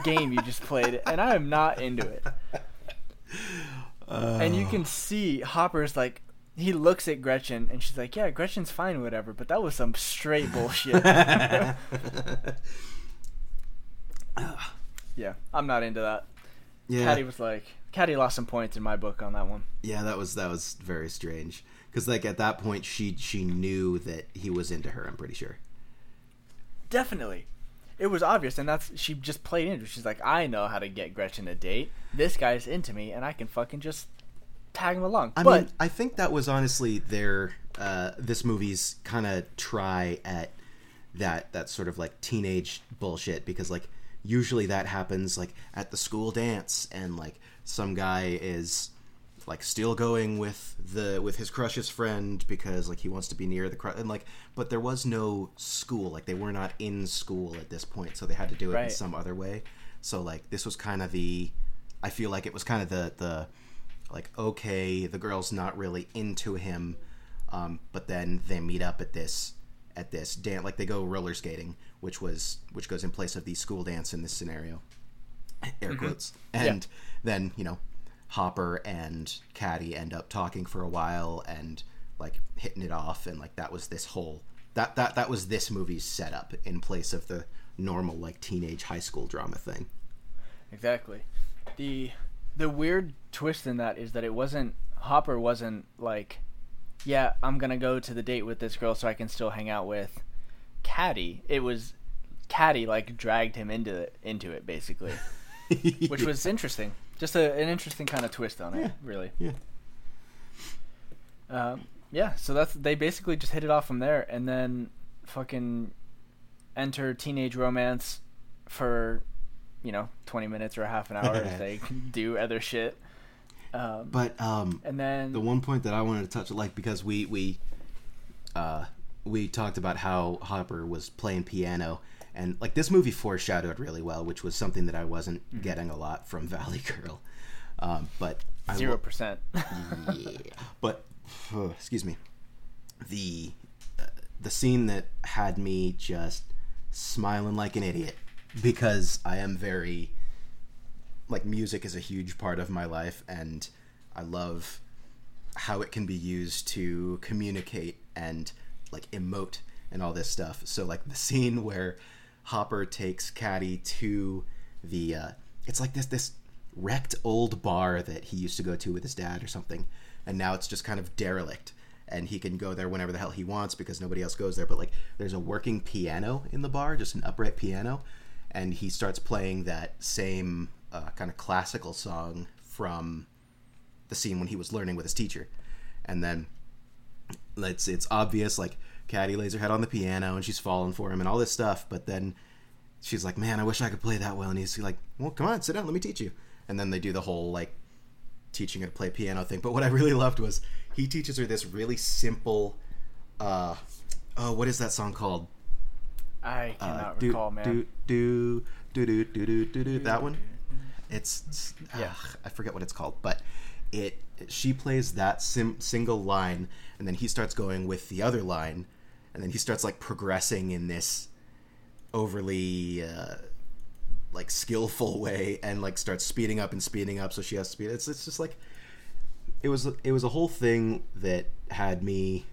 Speaker 1: game you just played, and I am not into it. and you
Speaker 2: Uh.
Speaker 1: can see Hopper's like he looks at Gretchen and she's like, "Yeah, Gretchen's fine, whatever." But that was some straight bullshit. yeah, I'm not into that.
Speaker 2: yeah,
Speaker 1: Caddy was like, Caddy lost some points in my book on that one.
Speaker 2: yeah, that was that was very strange. Because like at that point, she she knew that he was into her. I'm pretty sure.
Speaker 1: Definitely. It was obvious, and that's she just played into. it. She's like, I know how to get Gretchen a date. This guy's into me, and I can fucking just tag him along.
Speaker 2: I
Speaker 1: but
Speaker 2: mean, I think that was honestly their uh, this movie's kind of try at that that sort of like teenage bullshit because like usually that happens like at the school dance and like some guy is like still going with the with his crush's friend because like he wants to be near the crush and like but there was no school like they were not in school at this point so they had to do it in some other way so like this was kind of the i feel like it was kind of the the like okay the girl's not really into him um, but then they meet up at this at this dance like they go roller skating which was which goes in place of the school dance in this scenario air quotes. And then you know hopper and Caddie end up talking for a while and like hitting it off and like that was this whole that that that was this movie's setup in place of the normal like teenage high school drama thing.
Speaker 1: Exactly. The the weird twist in that is that it wasn't Hopper wasn't like, yeah, I'm gonna go to the date with this girl so I can still hang out with Caddie. It was Caddie like dragged him into it, into it basically, which was interesting. Just a, an interesting kind of twist on it,
Speaker 2: Yeah.
Speaker 1: really.
Speaker 2: yeah
Speaker 1: Um, yeah, so that's they basically just hit it off from there, and then fucking enter teenage romance for you know twenty minutes or a half an hour as they can do other shit. Um,
Speaker 2: but um
Speaker 1: and then
Speaker 2: the one point that I wanted to touch, like because we we uh, we talked about how Hopper was playing piano, and like this movie foreshadowed really well, which was something that I wasn't getting a lot from Valley Girl. Um, but
Speaker 1: zero percent.
Speaker 2: yeah. But excuse me, the uh, the scene that had me just smiling like an idiot because I am very like music is a huge part of my life and I love how it can be used to communicate and like emote and all this stuff. So like the scene where Hopper takes Caddie to the uh, it's like this this wrecked old bar that he used to go to with his dad or something, and now it's just kind of derelict. And he can go there whenever the hell he wants because nobody else goes there. But like, there's a working piano in the bar, just an upright piano, and he starts playing that same uh, kind of classical song from the scene when he was learning with his teacher, and then it's it's obvious like Caddie lays her head on the piano and she's falling for him and all this stuff, but then she's like, "Man, I wish I could play that well." And he's like, "Well, come on, sit down, let me teach you." And then they do the whole like teaching her to play piano thing. But what I really loved was he teaches her this really simple uh oh, what is that song called?
Speaker 1: I
Speaker 2: Uh,
Speaker 1: cannot
Speaker 2: do,
Speaker 1: recall, man.
Speaker 2: Do do do do do do do do that one. It's,
Speaker 1: Yeah.
Speaker 2: ugh, I forget what it's called, but it she plays that sim, single line, and then he starts going with the other line, and then he starts like progressing in this overly uh, like skillful way, and like starts speeding up and speeding up, so she has to speed. It's it's just like it was it was a whole thing that had me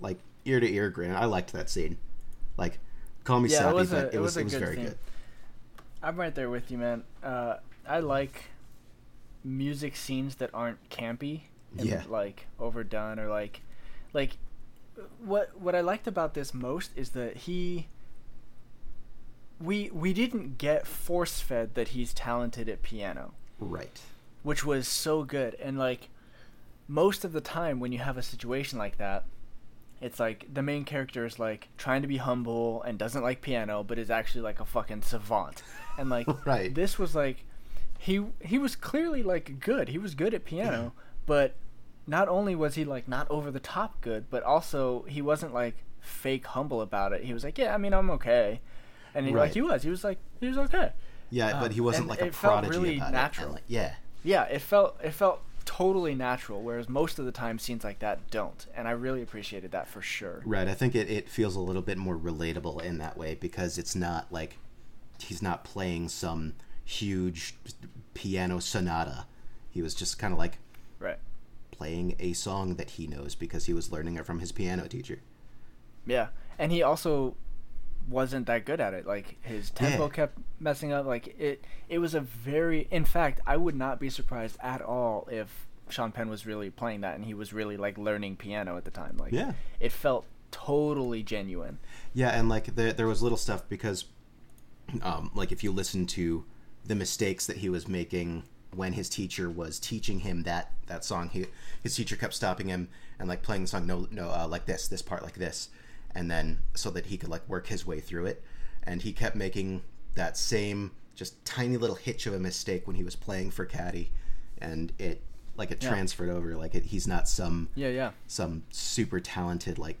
Speaker 2: like ear to ear grin. I liked that scene. Like, call me
Speaker 1: Yeah, it
Speaker 2: sappy,
Speaker 1: was a-
Speaker 2: but
Speaker 1: it
Speaker 2: it was
Speaker 1: was
Speaker 2: it was very
Speaker 1: scene.
Speaker 2: good.
Speaker 1: I'm right there with you, man. Uh, I like music scenes that aren't campy and
Speaker 2: Yeah.
Speaker 1: like overdone or like like what what I liked about this most is that he we we didn't get force fed that he's talented at piano,
Speaker 2: Right.
Speaker 1: which was so good. And like most of the time when you have a situation like that, it's like the main character is like trying to be humble and doesn't like piano, but is actually like a fucking savant. And like
Speaker 2: Right.
Speaker 1: this was like he he was clearly like good. He was good at piano, but not only was he like not over the top good, but also he wasn't like fake humble about it. He was like, yeah, I mean, I'm okay. And he,
Speaker 2: Right.
Speaker 1: like he was, he was like he was okay.
Speaker 2: Yeah,
Speaker 1: Um,
Speaker 2: but he wasn't like a
Speaker 1: it felt
Speaker 2: prodigy
Speaker 1: really
Speaker 2: about
Speaker 1: natural.
Speaker 2: like, yeah.
Speaker 1: Yeah, it felt it felt totally natural, whereas most of the time scenes like that don't, and I really appreciated that for sure.
Speaker 2: Right. I think it, it feels a little bit more relatable in that way because it's not like he's not playing some huge piano sonata. He was just kind of like
Speaker 1: Right.
Speaker 2: playing a song that he knows because he was learning it from his piano teacher.
Speaker 1: Yeah, and he also wasn't that good at it. Like his tempo
Speaker 2: Yeah.
Speaker 1: kept messing up. Like it, it was a very. In fact, I would not be surprised at all if Sean Penn was really playing that and he was really like learning piano at the time. Like
Speaker 2: Yeah.
Speaker 1: it felt totally genuine.
Speaker 2: Yeah, and like there there was little stuff because, um, like if you listen to the mistakes that he was making when his teacher was teaching him that that song, he his teacher kept stopping him and like playing the song no no uh, like this this part like this, and then so that he could like work his way through it, and he kept making that same just tiny little hitch of a mistake when he was playing for Caddie, and it like it
Speaker 1: Yeah.
Speaker 2: transferred over like it, he's not some
Speaker 1: Yeah, yeah.
Speaker 2: some super talented like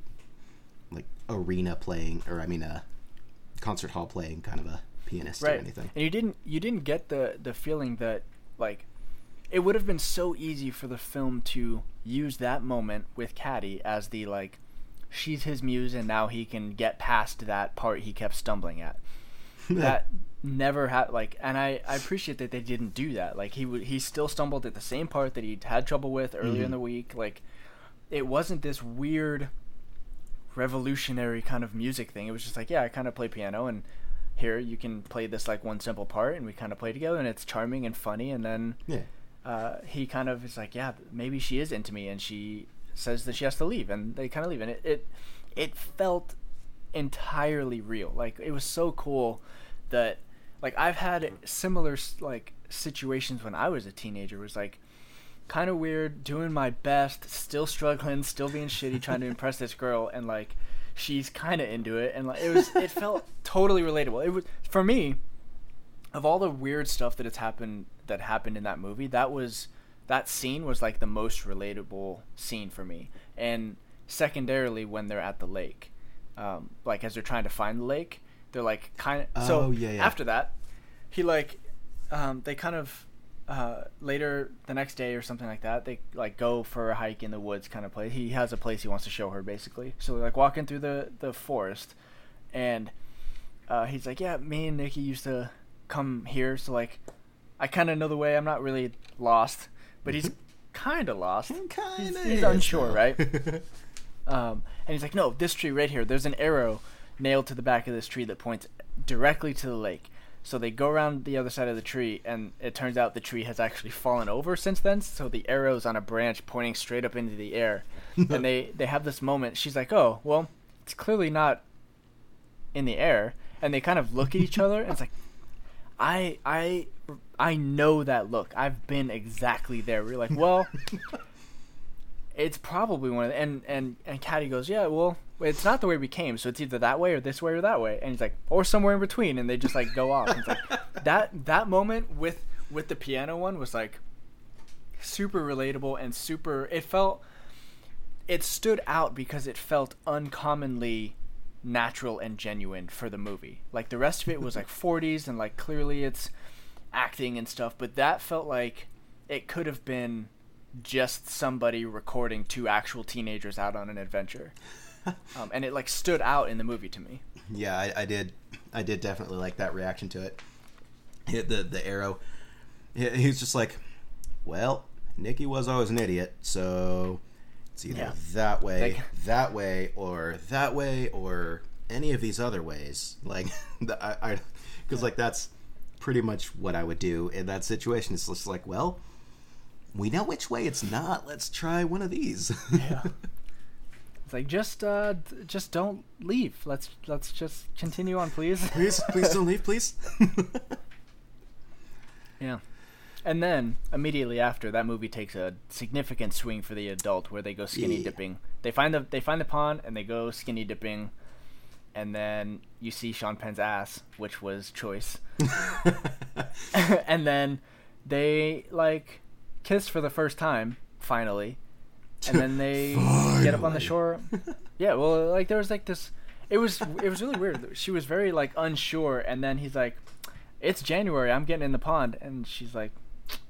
Speaker 2: like arena playing or I mean a concert hall playing kind of a pianist or
Speaker 1: right.
Speaker 2: anything.
Speaker 1: and you didn't you didn't get the the feeling that like it would have been so easy for the film to use that moment with Caddie as the like she's his muse and now he can get past that part he kept stumbling at. That never had like and I, I appreciate that they didn't do that. Like he would he still stumbled at the same part that he had trouble with earlier in
Speaker 2: Mhm.
Speaker 1: the week. Like it wasn't this weird revolutionary kind of music thing. It was just like yeah i kind of play piano and here you can play this like one simple part and we kind of play together and it's charming and funny and then
Speaker 2: yeah.
Speaker 1: uh, he kind of is like yeah maybe she is into me and she says that she has to leave and they kind of leave and it, it it felt entirely real like it was so cool that like i've had similar like situations when i was a teenager it was like kind of weird doing my best still struggling still being shitty trying to impress this girl and like she's kind of into it and like it was it felt totally relatable it was for me of all the weird stuff that has happened that happened in that movie that was that scene was like the most relatable scene for me and secondarily when they're at the lake um, like as they're trying to find the lake they're like kind of so
Speaker 2: Oh, yeah, yeah.
Speaker 1: after that he like um, they kind of uh, later the next day or something like that they like go for a hike in the woods kind of place. He has a place he wants to show her basically. So they're like walking through the the forest and uh, he's like yeah me and Nicky used to come here so like i kind of know the way. I'm not really lost but he's kind of lost.
Speaker 2: Kinda.
Speaker 1: He's, he's unsure right? Um, and he's like no this tree right here there's an arrow nailed to the back of this tree that points directly to the lake so they go around the other side of the tree, and it turns out the tree has actually fallen over since then. So the arrow's on a branch pointing straight up into the air, and they they have this moment. She's like, "Oh, well, it's clearly not in the air," and they kind of look at each other, and it's like, I I I know that look. I've been exactly there. We're like, well. It's probably one of the, and and and Caddie goes, yeah, well, it's not the way we came, so it's either that way or this way or that way, and he's like, or somewhere in between, and they just like go off. And it's like that that moment with with the piano one was like super relatable and super. It felt it stood out because it felt uncommonly natural and genuine for the movie. Like the rest of it was like 40s and like clearly it's acting and stuff, but that felt like it could have been just somebody recording two actual teenagers out on an adventure. Um, and it like stood out in the movie to me.
Speaker 2: Yeah, I, I did. I did definitely like that reaction to it. Hit the the arrow. He, he's just like, well, Nicky was always an idiot, so it's either
Speaker 1: Yeah.
Speaker 2: that way,
Speaker 1: Like-
Speaker 2: that way, or that way, or any of these other ways. Like, the, I, because like that's pretty much what I would do in that situation. It's just like, well, we know which way it's not. Let's try one of these.
Speaker 1: Yeah. It's like just uh d- just don't leave. Let's let's just continue on, please.
Speaker 2: please, please don't leave, please.
Speaker 1: Yeah. And then immediately after that movie takes a significant swing for the adult where they go skinny
Speaker 2: Yeah.
Speaker 1: dipping. They find the they find the pond and they go skinny dipping and then you see Sean Penn's ass, which was choice. and then they like kiss for the first time finally. And then they get up on the shore. Yeah, well like there was like this it was it was really weird. She was very like unsure and then he's like it's January. I'm getting in the pond, and she's like,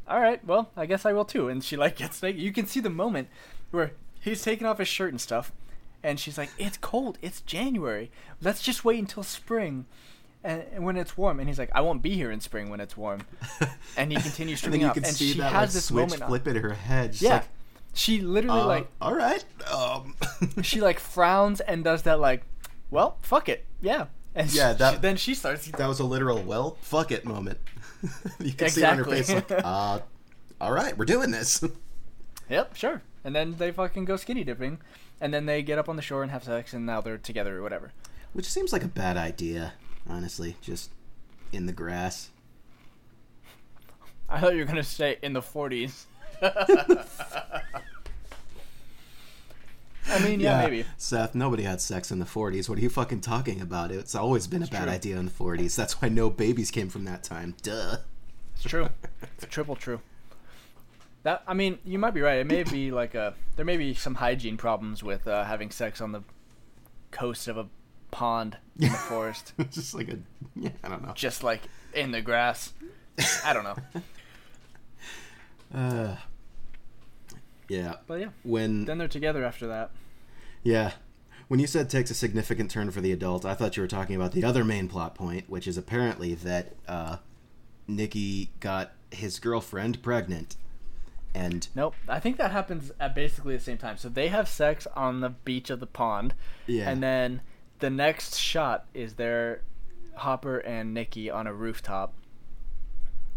Speaker 1: "All right, well, I guess I will too." And she like gets naked. You can see the moment where he's taking off his shirt and stuff, and she's like, "It's cold. It's January. Let's just wait until spring." And, and when it's warm, and he's like, "I won't be here in spring when it's warm." And he continues
Speaker 2: and then you
Speaker 1: up,
Speaker 2: can
Speaker 1: and
Speaker 2: see
Speaker 1: she
Speaker 2: that
Speaker 1: has
Speaker 2: like,
Speaker 1: this
Speaker 2: switch
Speaker 1: moment.
Speaker 2: flip in her head. She's
Speaker 1: yeah,
Speaker 2: like,
Speaker 1: She literally
Speaker 2: Uh,
Speaker 1: like
Speaker 2: all right. Um,
Speaker 1: she like frowns and does that like, well, fuck it, yeah. And
Speaker 2: Yeah,
Speaker 1: she-
Speaker 2: that-
Speaker 1: then she starts.
Speaker 2: that was a literal well, fuck it moment. you can see it on her face like, uh, all right, we're doing this.
Speaker 1: Yep, sure. And then they fucking go skinny dipping, and then they get up on the shore and have sex, and now they're together or whatever.
Speaker 2: Which seems like a bad idea, honestly. Just in the grass.
Speaker 1: I thought you were gonna say in the forties. I mean, yeah, maybe.
Speaker 2: Seth, nobody had sex in the 40s. What are you fucking talking about? It's always been a bad
Speaker 1: true.
Speaker 2: idea in the 40s. That's why no babies came from that time. Duh.
Speaker 1: It's true. It's triple true. That I mean, you might be right. It may be like a there may be some hygiene problems with uh, having sex on the coast of a pond in the forest,
Speaker 2: It's just like a. Yeah, I don't know.
Speaker 1: just like in the grass. I don't know,
Speaker 2: Uh, yeah.
Speaker 1: but yeah.
Speaker 2: When.
Speaker 1: Then they're together after that.
Speaker 2: Yeah. When you said takes a significant turn for the adult, I thought you were talking about the other main plot point, which is apparently that uh, Nicky got his girlfriend pregnant. And
Speaker 1: Nope. I think that happens at basically the same time. So they have sex on the beach of the pond,
Speaker 2: yeah,
Speaker 1: and then the next shot is their Hopper and Nicky on a rooftop,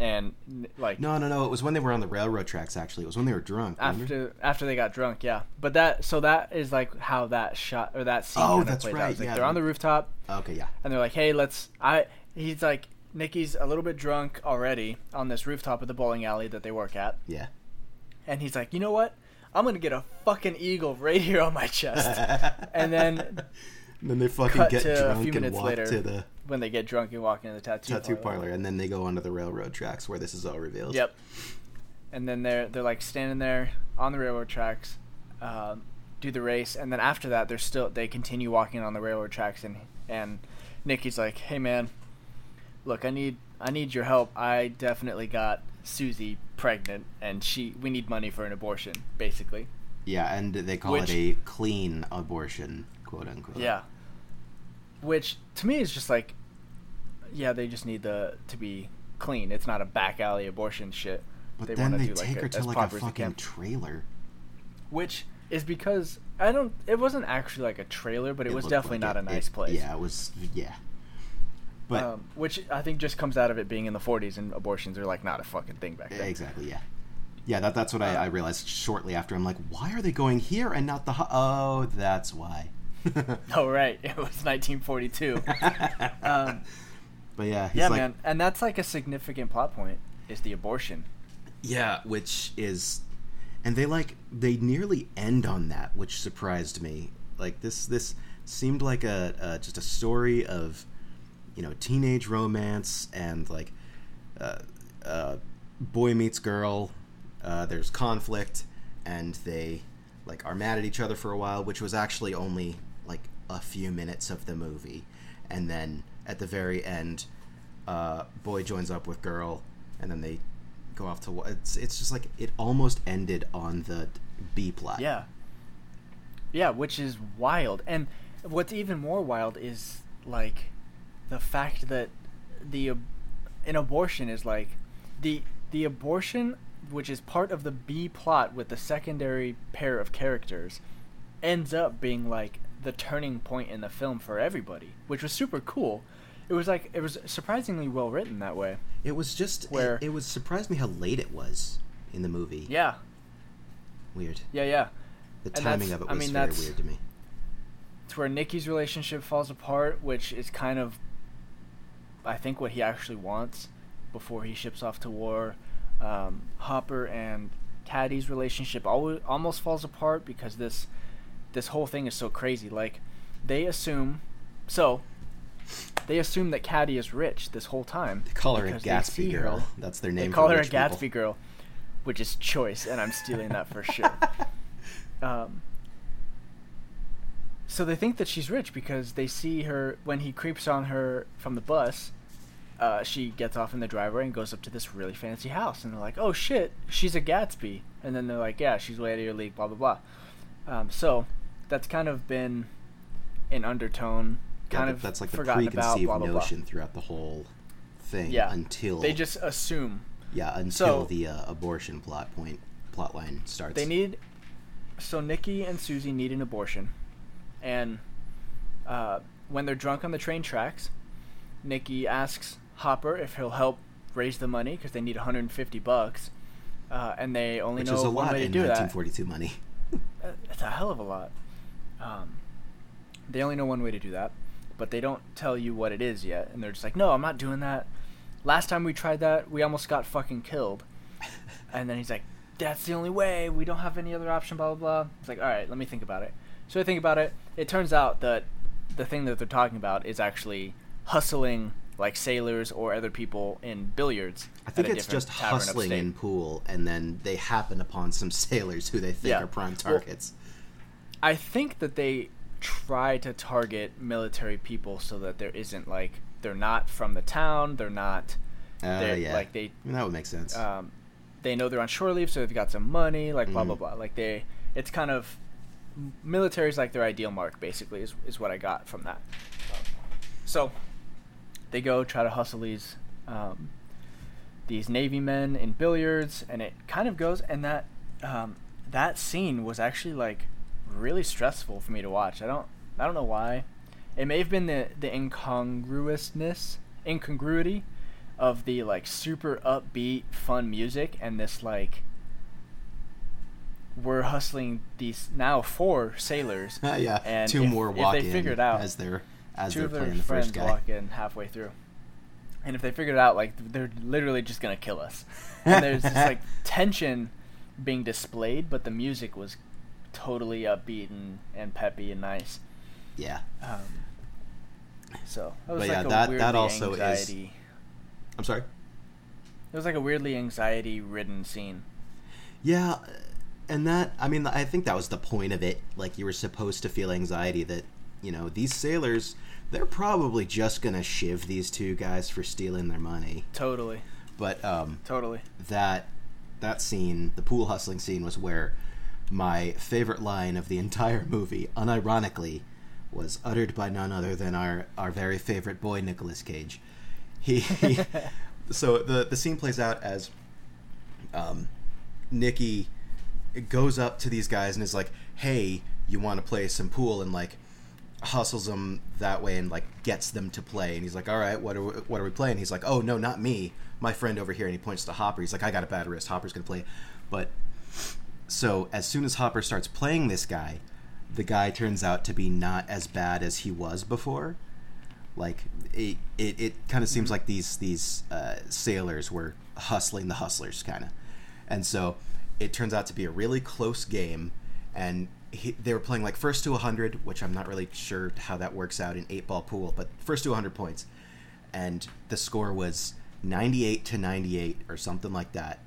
Speaker 1: and like
Speaker 2: no, no, no. It was when they were on the railroad tracks. Actually, it was when they were drunk. remember?
Speaker 1: after after they got drunk, yeah. But that so that is like how that shot or that scene
Speaker 2: Oh, that's right,
Speaker 1: out. Like
Speaker 2: yeah.
Speaker 1: they're on the rooftop
Speaker 2: Okay, yeah.
Speaker 1: and they're like, "Hey, let's." I he's like Nicky's a little bit drunk already on this rooftop of the bowling alley that they work at,
Speaker 2: Yeah.
Speaker 1: and he's like, "You know what? I'm gonna get a fucking eagle right here on my chest." and then
Speaker 2: then they fucking
Speaker 1: cut
Speaker 2: get
Speaker 1: to a
Speaker 2: drunk
Speaker 1: few
Speaker 2: and
Speaker 1: minutes
Speaker 2: walk
Speaker 1: later.
Speaker 2: to the
Speaker 1: when they get drunk and walk into the tattoo,
Speaker 2: tattoo
Speaker 1: parlor.
Speaker 2: parlor, and then they go onto the railroad tracks where this is all revealed.
Speaker 1: Yep. And then they're they're like standing there on the railroad tracks, um, do the race, and then after that they're still they continue walking on the railroad tracks, and and Nicky's like, hey man, look, I need I need your help. I definitely got Susie pregnant, and she we need money for an abortion, basically.
Speaker 2: Yeah, and they call
Speaker 1: Which-
Speaker 2: it a clean abortion, quote unquote.
Speaker 1: Yeah. Which to me is just like, yeah, they just need the to be clean. It's not a back alley abortion shit.
Speaker 2: But
Speaker 1: They
Speaker 2: then they
Speaker 1: do, like,
Speaker 2: take
Speaker 1: a-
Speaker 2: her to like a fucking trailer.
Speaker 1: which is because I don't. It wasn't actually like a trailer, but it, was definitely
Speaker 2: like
Speaker 1: not
Speaker 2: it.
Speaker 1: a nice
Speaker 2: It-
Speaker 1: place.
Speaker 2: Yeah, it was. Yeah. But
Speaker 1: um, which I think just comes out of it being in the 40s and abortions are like not a fucking thing back then.
Speaker 2: exactly, yeah. Yeah, that, that's what I, I
Speaker 1: Um,
Speaker 2: realized shortly after. I'm like, why are they going here and not the? Ho- oh, that's why.
Speaker 1: Oh right, it was 1942. um,
Speaker 2: but yeah, he's
Speaker 1: yeah,
Speaker 2: like,
Speaker 1: man, and that's like a significant plot point is the abortion.
Speaker 2: Yeah, which is, and they like they nearly end on that, which surprised me. Like this, this seemed like a, a just a story of, you know, teenage romance and like, uh, uh, boy meets girl. Uh, there's conflict, and they like are mad at each other for a while, which was actually only a few minutes of the movie, and then at the very end, uh, boy joins up with girl, and then they go off to it's it's just like it almost ended on the B plot.
Speaker 1: Yeah. Yeah, which is wild. And what's even more wild is like the fact that the an abortion is like the the abortion which is part of the B plot with the secondary pair of characters ends up being like the turning point in the film for everybody, which was super cool. It was like it was surprisingly well written that way.
Speaker 2: It was just
Speaker 1: Where-
Speaker 2: it, it was surprised me how late it was in the movie.
Speaker 1: Yeah.
Speaker 2: Weird.
Speaker 1: Yeah, yeah.
Speaker 2: The
Speaker 1: And
Speaker 2: timing of it
Speaker 1: I
Speaker 2: was
Speaker 1: mean,
Speaker 2: very weird to me.
Speaker 1: It's where Nicky's relationship falls apart, which is kind of, I think, what he actually wants before he ships off to war. Um, Hopper and Caddie's relationship always, almost falls apart because this this whole thing is so crazy. Like, they assume, so they assume that Caddie is rich this whole time.
Speaker 2: They call her a Gatsby girl.
Speaker 1: her-
Speaker 2: That's their name.
Speaker 1: They call
Speaker 2: for
Speaker 1: her a
Speaker 2: rich people.
Speaker 1: Gatsby girl, which is choice, and I'm stealing that for sure. Um, so they think that she's rich because they see her when he creeps on her from the bus. Uh, she gets off in the driveway and goes up to this really fancy house, and they're like, "Oh shit, she's a Gatsby." And then they're like, "Yeah, she's way out of your league." Blah blah blah. Um, so that's kind of been an undertone, kind
Speaker 2: but
Speaker 1: of
Speaker 2: that's like the
Speaker 1: forgotten about.
Speaker 2: preconceived
Speaker 1: Blah blah blah.
Speaker 2: notion throughout the whole thing.
Speaker 1: Yeah,
Speaker 2: Until
Speaker 1: They just assume
Speaker 2: yeah until
Speaker 1: So-
Speaker 2: the uh, abortion plot point plot line starts.
Speaker 1: They need so Nicky and Susie need an abortion, and uh, when they're drunk on the train tracks, Nicky asks Hopper if he'll help raise the money because they need 150 bucks, uh, and they only
Speaker 2: Which
Speaker 1: know
Speaker 2: is a
Speaker 1: one
Speaker 2: lot
Speaker 1: way to
Speaker 2: in
Speaker 1: do that.
Speaker 2: 1942 money.
Speaker 1: Uh, It's a hell of a lot. Um, they only know one way to do that, but they don't tell you what it is yet, and they're just like, "No, I'm not doing that." Last time we tried that, we almost got fucking killed. And then he's like, "That's the only way. We don't have any other option." Blah blah blah. It's like, "All right, let me think about it." So I think about it. It turns out that the thing that they're talking about is actually hustling like sailors or other people in billiards.
Speaker 2: I think it's just hustling
Speaker 1: upstate.
Speaker 2: in pool, and then they happen upon some sailors who they think
Speaker 1: Yeah.
Speaker 2: are prime targets.
Speaker 1: I think that they try to target military people so that there isn't like they're not from the town, they're not
Speaker 2: Uh,
Speaker 1: they're
Speaker 2: yeah,
Speaker 1: like they
Speaker 2: I mean, that would make sense.
Speaker 1: um, they know they're on shore leave, so they've got some money, like blah blah
Speaker 2: Mhm.
Speaker 1: blah. Like they, it's kind of military's like their ideal mark, basically, is is what I got from that. So they go try to hustle these um, these navy men in billiards, and it kind of goes. And that um, that scene was actually like really stressful for me to watch. I don't I don't know why. It may have been the the incongruousness incongruity of the like super upbeat fun music and this like we're hustling these now four sailors
Speaker 2: yeah,
Speaker 1: and
Speaker 2: two
Speaker 1: if-
Speaker 2: more
Speaker 1: if they
Speaker 2: in
Speaker 1: figure it out,
Speaker 2: as they're as they're playing the first guy.
Speaker 1: walk in halfway through and if they figure it out like they're literally just gonna kill us and there's this like tension being displayed but the music was totally upbeat and, and peppy and nice
Speaker 2: Yeah,
Speaker 1: um, so
Speaker 2: But
Speaker 1: like
Speaker 2: yeah, that- that also is- I'm sorry.
Speaker 1: it was like a weirdly anxiety ridden scene
Speaker 2: Yeah, and that I mean I think that was the point of it. Like you were supposed to feel anxiety that you know these sailors they're probably just gonna shiv these two guys for stealing their money.
Speaker 1: totally
Speaker 2: But um,
Speaker 1: totally
Speaker 2: that that scene, the pool hustling scene, was where my favorite line of the entire movie, unironically, was uttered by none other than our our very favorite boy Nicolas Cage. He, he so the the scene plays out as um, Nicky goes up to these guys and is like, "Hey, you want to play some pool?" and like hustles them that way and like gets them to play. And he's like, "All right, what are we, what are we playing?" He's like, "Oh no, not me, my friend over here." And he points to Hopper. He's like, "I got a bad wrist. Hopper's gonna play." But so as soon as Hopper starts playing this guy, the guy turns out to be not as bad as he was before. Like it, it, it kind of seems like these these uh, sailors were hustling the hustlers, kind of, and so it turns out to be a really close game, and he, they were playing like first to 100, which I'm not really sure how that works out in eight ball pool, but first to 100 points, and the score was 98 to 98 or something like that.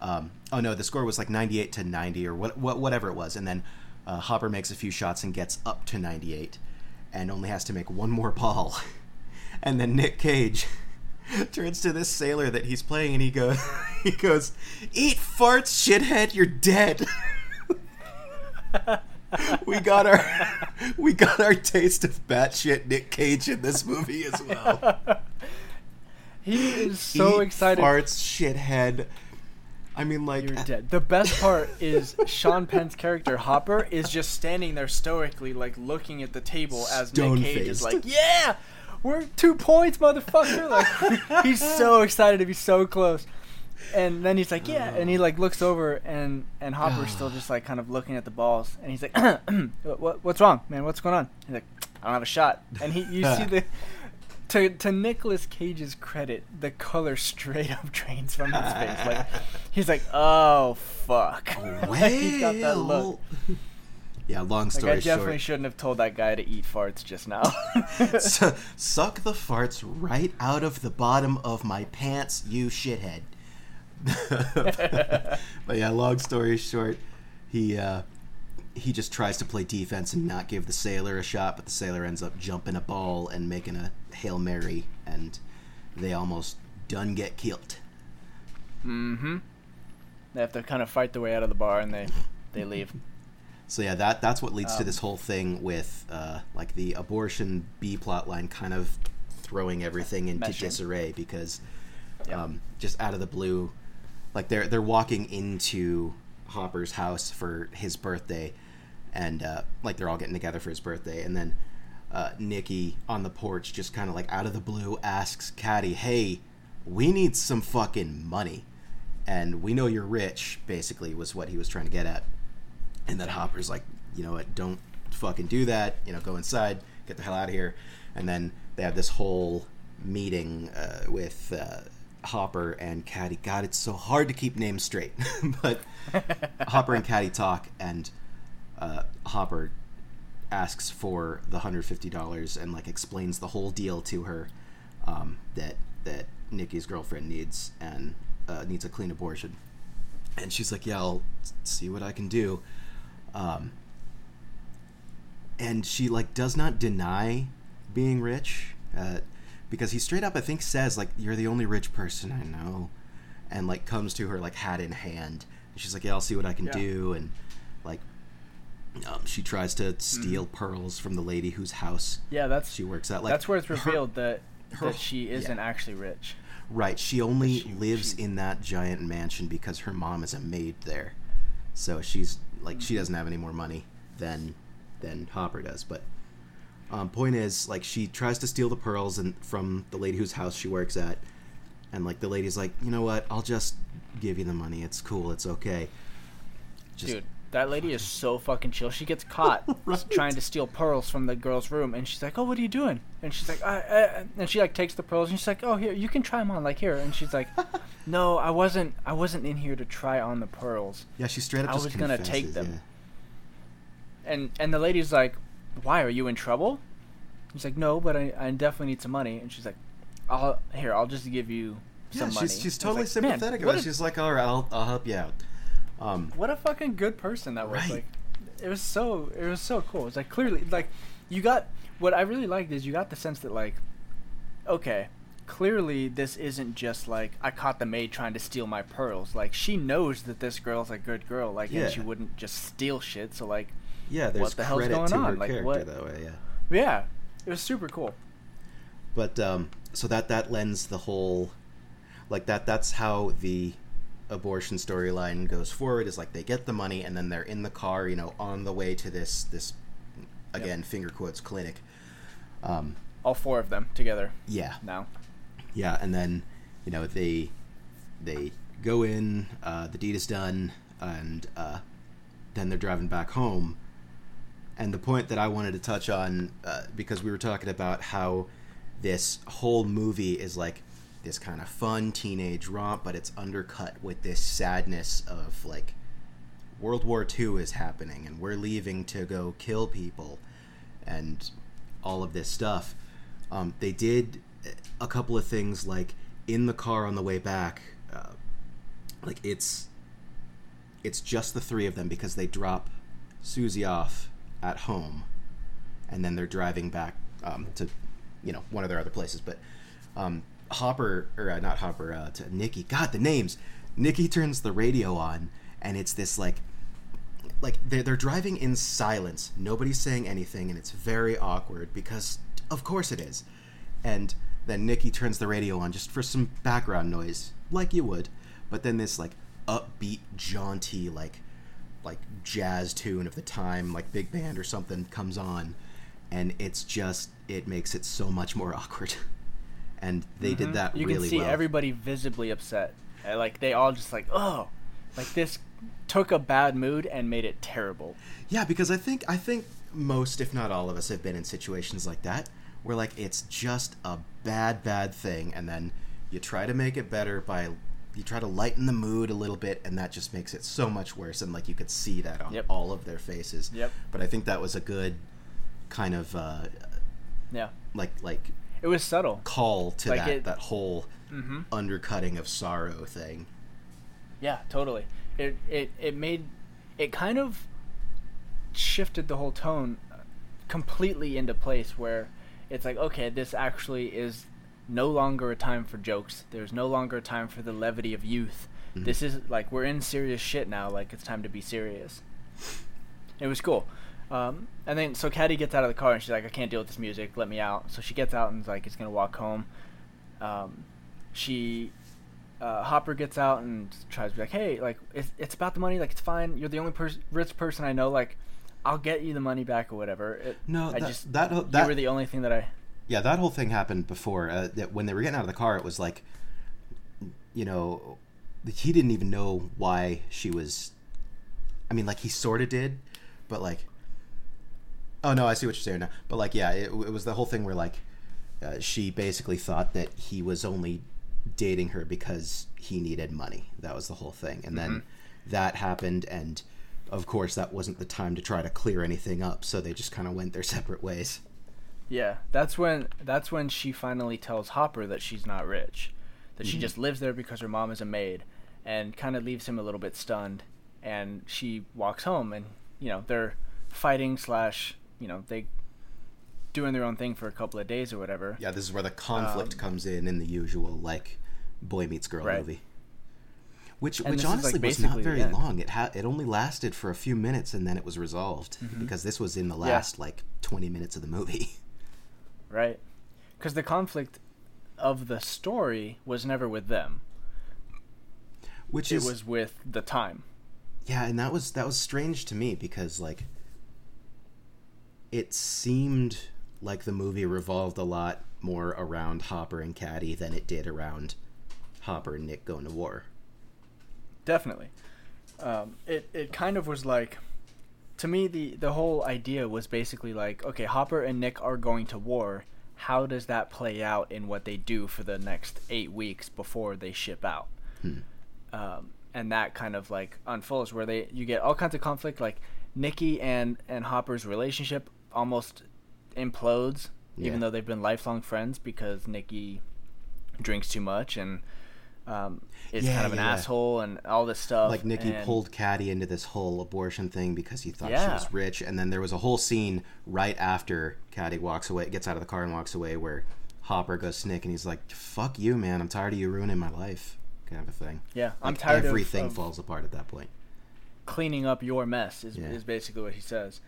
Speaker 2: Um, oh no, the score was like 98 to 90 or what, what whatever it was, and then uh, Hopper makes a few shots and gets up to 98, and only has to make one more ball, and then Nick Cage turns to this sailor that he's playing and he goes, he goes, "Eat farts, shithead, you're dead." we got our we got our taste of batshit Nick Cage in this movie as well.
Speaker 1: he is so
Speaker 2: Eat
Speaker 1: excited
Speaker 2: Farts, shithead. I mean, like,
Speaker 1: You're uh, dead. The best part is Sean Penn's character Hopper is just standing there stoically, like looking at the table as Nick Cage is like, "Yeah, we're two points, motherfucker!" Like he's so excited to be so close. And then he's like, "Yeah," and he like looks over, and and Hopper's still just like kind of looking at the balls, and he's like, "What what's wrong, man? What's going on?" He's like, "I don't have a shot." And he you see the. To, to Nicolas Cage's credit, the color straight up drains from his face. Like he's like, "Oh fuck!" Like, he's got that look.
Speaker 2: Yeah, long
Speaker 1: Like
Speaker 2: story
Speaker 1: I definitely
Speaker 2: short.
Speaker 1: shouldn't have told that guy to eat farts just now.
Speaker 2: Su- suck the farts right out of the bottom of my pants, you shithead. but yeah, long story short, he uh, he just tries to play defense and not give the sailor a shot, but the sailor ends up jumping a ball and making a hail mary, and they almost done get killed.
Speaker 1: mm-hmm. They have to kind of fight their way out of the bar, and they they leave.
Speaker 2: So yeah, that that's what leads to
Speaker 1: Um,
Speaker 2: this whole thing with uh, like the abortion B plot line kind of throwing everything into
Speaker 1: Meshing.
Speaker 2: disarray because
Speaker 1: Yeah.
Speaker 2: um, just out of the blue, like they're they're walking into Hopper's house for his birthday, and uh, like they're all getting together for his birthday, and then uh, Nicky on the porch just kind of like out of the blue asks Caddie, "Hey, we need some fucking money, and we know you're rich." Basically, was what he was trying to get at, and then Hopper's like, "You know what? Don't fucking do that. You know, go inside, get the hell out of here." And then they have this whole meeting uh, with. Uh, Hopper and Caddie. God, it's so hard to keep names straight. but Hopper and Caddie talk, and uh, Hopper asks for the hundred fifty dollars and like explains the whole deal to her um, that that Nicky's girlfriend needs and uh, needs a clean abortion. And she's like, "Yeah, I'll see what I can do." Um, and she like does not deny being rich. Uh, because he straight up I think says like you're the only rich person I know, and like comes to her like hat in hand. And she's like, yeah, I'll see what I can
Speaker 1: Yeah.
Speaker 2: do, and like um, she tries to steal
Speaker 1: Mm-hmm.
Speaker 2: pearls from the lady whose house
Speaker 1: Yeah, that's
Speaker 2: she works at. Like
Speaker 1: that's where it's
Speaker 2: her-
Speaker 1: revealed that
Speaker 2: her-
Speaker 1: that she isn't
Speaker 2: yeah.
Speaker 1: actually rich.
Speaker 2: Right, she only
Speaker 1: She-
Speaker 2: lives
Speaker 1: she-
Speaker 2: in that giant mansion because her mom is a maid there. So she's like she doesn't have any more money than than Hopper does. But um, point is, like she tries to steal the pearls and from the lady whose house she works at, and like the lady's like, you know what? I'll just give you the money. It's cool. It's okay. Just,
Speaker 1: Dude, that lady is so fucking chill. She gets caught
Speaker 2: Right.
Speaker 1: trying to steal pearls from the girl's room, and she's like, "Oh, what are you doing?" And she's like, I, I, and she like takes the pearls, and she's like, "Oh, here, you can try them on, like here." And she's like, "No, I wasn't. I wasn't in here to try on the pearls."
Speaker 2: yeah, she straight up
Speaker 1: I
Speaker 2: just
Speaker 1: was gonna take them. And and the lady's like, "Why are you in trouble?" He's like, "No, but I, I definitely need some money." And she's like, "I'll here. I'll just give you
Speaker 2: Yeah,
Speaker 1: some
Speaker 2: yeah
Speaker 1: money."
Speaker 2: she's, she's totally
Speaker 1: like,
Speaker 2: sympathetic about it. She's like, all right, I'll, I'll help you out. Um,
Speaker 1: what a fucking good person that was
Speaker 2: Right.
Speaker 1: like it was so it was so cool it's like clearly like you got what i really liked is you got the sense that like okay clearly this isn't just like i caught the maid trying to steal my pearls like she knows that this girl's a good girl like
Speaker 2: Yeah.
Speaker 1: and she wouldn't just steal shit so like
Speaker 2: yeah, there's
Speaker 1: What the hell's going
Speaker 2: to her
Speaker 1: on? Like,
Speaker 2: character
Speaker 1: what-
Speaker 2: that way. Yeah.
Speaker 1: yeah it was super cool
Speaker 2: but um, so that that lends the whole like that that's how the abortion storyline goes forward is like they get the money and then they're in the car you know on the way to this this again finger quotes clinic. Um,
Speaker 1: all four of them together
Speaker 2: yeah.
Speaker 1: now.
Speaker 2: Yeah and then you know they they go in uh, the deed is done and uh, then they're driving back home. And the point that i wanted to touch on uh, because we were talking about how this whole movie is like this kind of fun teenage romp but it's undercut with this sadness of like world war ii is happening and we're leaving to go kill people and all of this stuff. Um, they did a couple of things like in the car on the way back uh, like it's it's just the three of them because they drop Susie off at home and then they're driving back um, to you know one of their other places but um, Hopper or uh, not Hopper uh, to Nicky god the names. Nicky turns the radio on and it's this like like they're, they're driving in silence. Nobody's saying anything and it's very awkward because of course it is. And then Nicky turns the radio on just for some background noise like you would. But then this like upbeat jaunty like like jazz tune of the time like big band or something comes on. And it's just it makes it so much more awkward and they did
Speaker 1: Mhm.
Speaker 2: that
Speaker 1: you
Speaker 2: really
Speaker 1: can see
Speaker 2: well
Speaker 1: everybody visibly upset Uh, like they all just like oh like this took a bad mood and made it terrible
Speaker 2: Yeah, because I think I think most, if not all of us, have been in situations like that where like it's just a bad, bad thing, and then you try to make it better by you try to lighten the mood a little bit, and that just makes it so much worse. And like you could see that on
Speaker 1: Yep.
Speaker 2: all of their faces.
Speaker 1: Yep.
Speaker 2: But I think that was a good kind of uh,
Speaker 1: yeah
Speaker 2: like like
Speaker 1: it was subtle
Speaker 2: call to
Speaker 1: Like
Speaker 2: that
Speaker 1: it-
Speaker 2: that whole
Speaker 1: mm-hmm.
Speaker 2: undercutting of sorrow thing.
Speaker 1: Yeah, totally. It it it made it kind of shifted the whole tone completely into place where it's like okay, this actually is no longer a time for jokes. There's no longer a time for the levity of youth.
Speaker 2: Mhm.
Speaker 1: This is like we're in serious shit now. Like it's time to be serious. It was cool. Um, and then so Caddie gets out of the car and she's like, I can't deal with this music. Let me out. So she gets out and is like, is gonna walk home. Um, she uh, Hopper gets out and tries to be like, "Hey, like it's, it's about the money. Like it's fine. You're the only pers- rich person I know. Like I'll get you the money back or whatever." It,
Speaker 2: No,
Speaker 1: I
Speaker 2: that-
Speaker 1: just
Speaker 2: that-
Speaker 1: you
Speaker 2: that-
Speaker 1: were the only thing that I.
Speaker 2: Yeah, that whole thing happened before. Uh, that when they were getting out of the car, it was like, you know, he didn't even know why she was. I mean, like he sort of did, but like, oh no, I see what you're saying now. But like, yeah, it, it was the whole thing where like, uh, she basically thought that he was only dating her because he needed money. That was the whole thing, and then that happened, and of course, that wasn't the time to try to clear anything up. So they just kind of went their separate ways.
Speaker 1: Yeah, that's when that's when she finally tells Hopper that she's not rich, that she
Speaker 2: Mhm.
Speaker 1: just lives there because her mom is a maid, and kind of leaves him a little bit stunned. And she walks home, and you know they're fighting slash you know they doing their own thing for a couple of days or whatever.
Speaker 2: Yeah, this is where the conflict
Speaker 1: Um,
Speaker 2: comes in in the usual like boy meets girl
Speaker 1: Right.
Speaker 2: movie. Which
Speaker 1: And
Speaker 2: which
Speaker 1: is, like,
Speaker 2: honestly was not very long. It had it only lasted for a few minutes and then it was resolved
Speaker 1: Mhm.
Speaker 2: because this was in the
Speaker 1: Yeah.
Speaker 2: last like 20 minutes of the movie.
Speaker 1: right? Because the conflict of the story was never with them;
Speaker 2: Which
Speaker 1: it
Speaker 2: is
Speaker 1: was with the time.
Speaker 2: yeah, and that was that was strange to me because like it seemed like the movie revolved a lot more around Hopper and Caddie than it did around Hopper and Nick going to war.
Speaker 1: Definitely. Um, it it kind of was like, to me the the whole idea was basically like, okay, Hopper and Nick are going to war. How does that play out in what they do for the next eight weeks before they ship out?
Speaker 2: Hmm.
Speaker 1: Um, and that kind of like unfolds where they you get all kinds of conflict. Like Nicky and and Hopper's relationship almost implodes, even though they've been lifelong friends because Nicky drinks too much and um, is
Speaker 2: Yeah,
Speaker 1: kind of an
Speaker 2: yeah, yeah.
Speaker 1: asshole and all this stuff.
Speaker 2: like Nicky
Speaker 1: and-
Speaker 2: pulled Caddie into this whole abortion thing because he thought she was rich, and then there was a whole scene right after Caddie walks away, gets out of the car and walks away, where Hopper goes to Nick and he's like, "Fuck you, man! I'm tired of you ruining my life," kind of a thing.
Speaker 1: Yeah, I'm tired
Speaker 2: Everything
Speaker 1: of,
Speaker 2: falls apart at that point.
Speaker 1: cleaning up your mess is,
Speaker 2: Yeah.
Speaker 1: is basically what he says.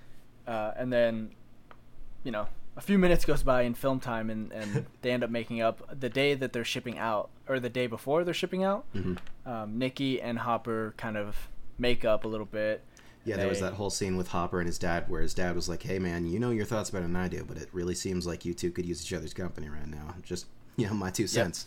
Speaker 1: Uh, and then, you know, a few minutes goes by in film time, and, and they end up making up the day that they're shipping out, or the day before they're shipping out.
Speaker 2: hmm
Speaker 1: Um, Nicky and Hopper kind of make up a little bit.
Speaker 2: Yeah, there was that whole scene with Hopper and his dad, where his dad was like, "Hey, man, you know your thoughts better than I do, but it really seems like you two could use each other's company right now. Just, you know, my two cents."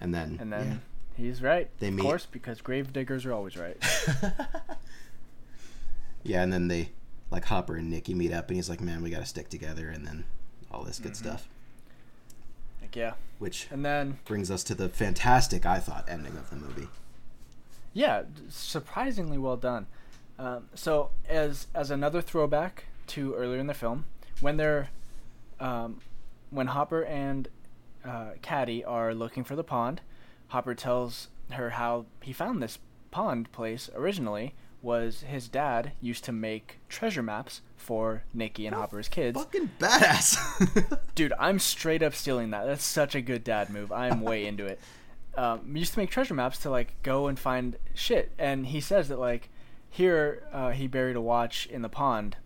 Speaker 2: And then,
Speaker 1: And then he's right,
Speaker 2: They
Speaker 1: of
Speaker 2: meet-
Speaker 1: course, because grave diggers are always right.
Speaker 2: yeah. yeah, and then they like Hopper and Nicky meet up, and he's like, "Man, we got to stick together," and then all this good
Speaker 1: Mhm.
Speaker 2: stuff,
Speaker 1: like, yeah.
Speaker 2: which
Speaker 1: And then,
Speaker 2: brings us to the fantastic, I thought, ending of the movie.
Speaker 1: yeah, surprisingly well done. Um, so as as another throwback to earlier in the film, when they're um, when Hopper and uh, Caddie are looking for the pond, Hopper tells her how he found this pond place originally was his dad used to make treasure maps for Nicky and Hopper's kids.
Speaker 2: Fucking badass.
Speaker 1: Dude, I'm straight up stealing that. That's such a good dad move. I'm way into it. Um, used to make treasure maps to like go and find shit, and he says that like here uh, he buried a watch in the pond,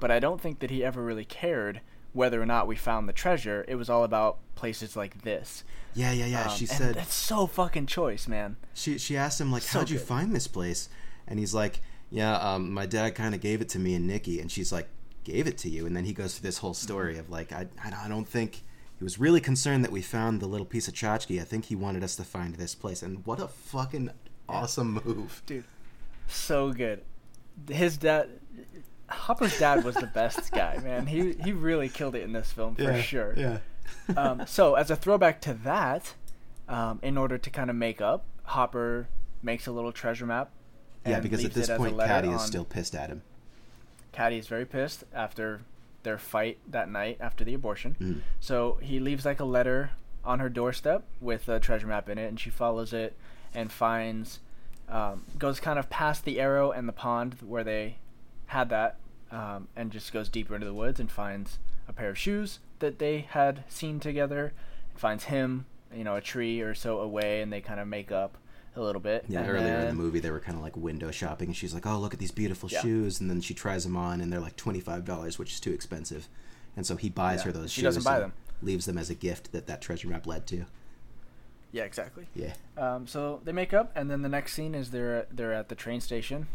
Speaker 1: but I don't think that he ever really cared whether or not we found the treasure. It was all about places like this.
Speaker 2: yeah, yeah, yeah.
Speaker 1: Um,
Speaker 2: she
Speaker 1: and
Speaker 2: said
Speaker 1: that's so fucking choice, man.
Speaker 2: she she asked him like,
Speaker 1: So
Speaker 2: "How'd you find this place?" And he's like, "Yeah, um, my dad kind of gave it to me and Nicky." And she's like, "Gave it to you?" And then he goes through this whole story of like, I I don't- think he was really concerned that we found the little piece of tchotchke. I think he wanted us to find this place. And what a fucking awesome move.
Speaker 1: Dude, so good. His dad, Hopper's dad was the best guy, man. He he really killed it in this film for sure.
Speaker 2: Yeah.
Speaker 1: um, so as a throwback to that, um, in order to kind of make up, Hopper makes a little treasure map.
Speaker 2: Yeah, because at this
Speaker 1: it as a
Speaker 2: point, Caddie is still pissed at him.
Speaker 1: Caddie is very pissed after their fight that night after the abortion.
Speaker 2: Mm.
Speaker 1: So he leaves like a letter on her doorstep with a treasure map in it, and she follows it and finds, um, goes kind of past the arrow and the pond where they had that, um, and just goes deeper into the woods and finds a pair of shoes that they had seen together. Finds him, you know, a tree or so away, and they kind of make up a little bit.
Speaker 2: Yeah,
Speaker 1: And
Speaker 2: earlier in the movie, they were kind of like window shopping, and she's like, "Oh, look at these beautiful
Speaker 1: Yeah.
Speaker 2: shoes," and then she tries them on, and they're like twenty five dollars, which is too expensive, and so he buys
Speaker 1: Yeah,
Speaker 2: her those
Speaker 1: she
Speaker 2: shoes.
Speaker 1: doesn't buy them.
Speaker 2: Leaves them as a gift that that treasure map led to.
Speaker 1: Yeah, exactly.
Speaker 2: Yeah.
Speaker 1: Um, so they make up, and then the next scene is they're they're at the train station,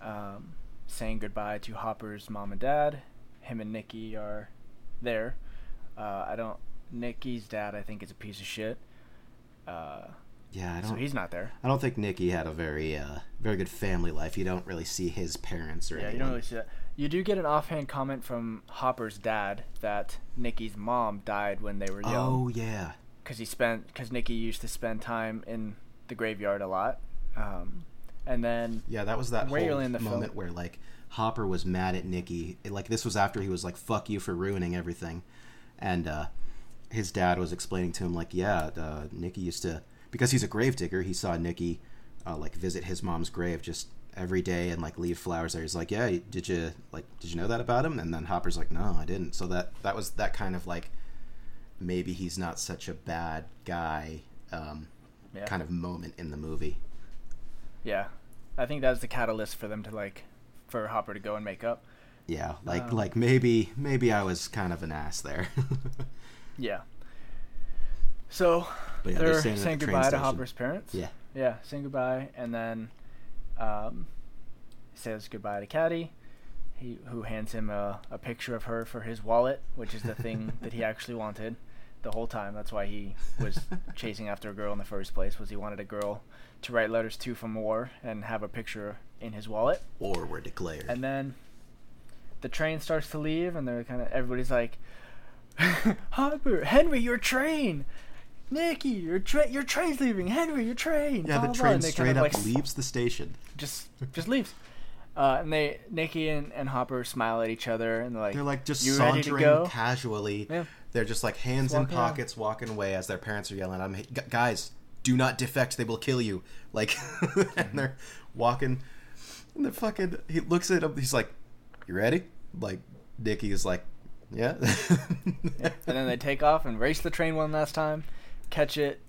Speaker 1: um, saying goodbye to Hopper's mom and dad. Him and Nicky are there. Uh, I don't. Nicky's dad, I think, is a piece of shit. Uh,
Speaker 2: Yeah, I don't.
Speaker 1: so he's not there.
Speaker 2: I don't think Nicky had a very, uh, very good family life. You don't really see his parents or
Speaker 1: Yeah, you don't really see that. You do get an offhand comment from Hopper's dad that Nicky's mom died when they were young.
Speaker 2: Oh yeah.
Speaker 1: because he spent because Nicky used to spend time in the graveyard a lot, um, and then
Speaker 2: Yeah, that was that whole moment
Speaker 1: film.
Speaker 2: where like Hopper was mad at Nicky. Like this was after he was like, "Fuck you for ruining everything," and uh, his dad was explaining to him like, "Yeah, uh, Nicky used to because he's a gravedigger. He saw Nicky uh, like visit his mom's grave just every day and like leave flowers there. He's like, "Yeah, did you like did you know that about him?" And then Hopper's like, "No, I didn't." So that that was that kind of like maybe he's not such a bad guy um,
Speaker 1: yeah,
Speaker 2: kind of moment in the movie.
Speaker 1: yeah, I think that was the catalyst for them to like for Hopper to go and make up.
Speaker 2: Yeah, like
Speaker 1: Um,
Speaker 2: like maybe maybe I was kind of an ass there.
Speaker 1: Yeah. So
Speaker 2: yeah,
Speaker 1: they're,
Speaker 2: they're
Speaker 1: saying
Speaker 2: the
Speaker 1: goodbye to. Hopper's parents.
Speaker 2: yeah,
Speaker 1: Yeah, saying goodbye, and then um, he says goodbye to Caddie, he who hands him a, a picture of her for his wallet, which is the thing that he actually wanted the whole time. That's why he was chasing after a girl in the first place. Was he wanted a girl to write letters to from war and have a picture in his wallet.
Speaker 2: or were declared.
Speaker 1: And then the train starts to leave, and they're kind of everybody's like, "Hopper, Henry, your train." Nicky, your tra- your train's leaving. Henry, your train.
Speaker 2: yeah,
Speaker 1: blah,
Speaker 2: the
Speaker 1: blah, blah,"
Speaker 2: train
Speaker 1: and
Speaker 2: straight
Speaker 1: kind of,
Speaker 2: up
Speaker 1: like,
Speaker 2: leaves the station.
Speaker 1: just just leaves. Uh, and they Nicky and, and Hopper smile at each other and they're like,
Speaker 2: They're like just
Speaker 1: "You ready to
Speaker 2: sauntering
Speaker 1: go?"
Speaker 2: casually.
Speaker 1: Yeah.
Speaker 2: They're just like hands
Speaker 1: Just
Speaker 2: in
Speaker 1: walking out.
Speaker 2: pockets, walking away as their parents are yelling. "I'm guys, do not defect; they will kill you!" Like, and they're walking. And the fucking he looks at him. He's like, "You ready?" Like, Nicky is like, "Yeah."
Speaker 1: and then they take off and race the train one last time, catch it,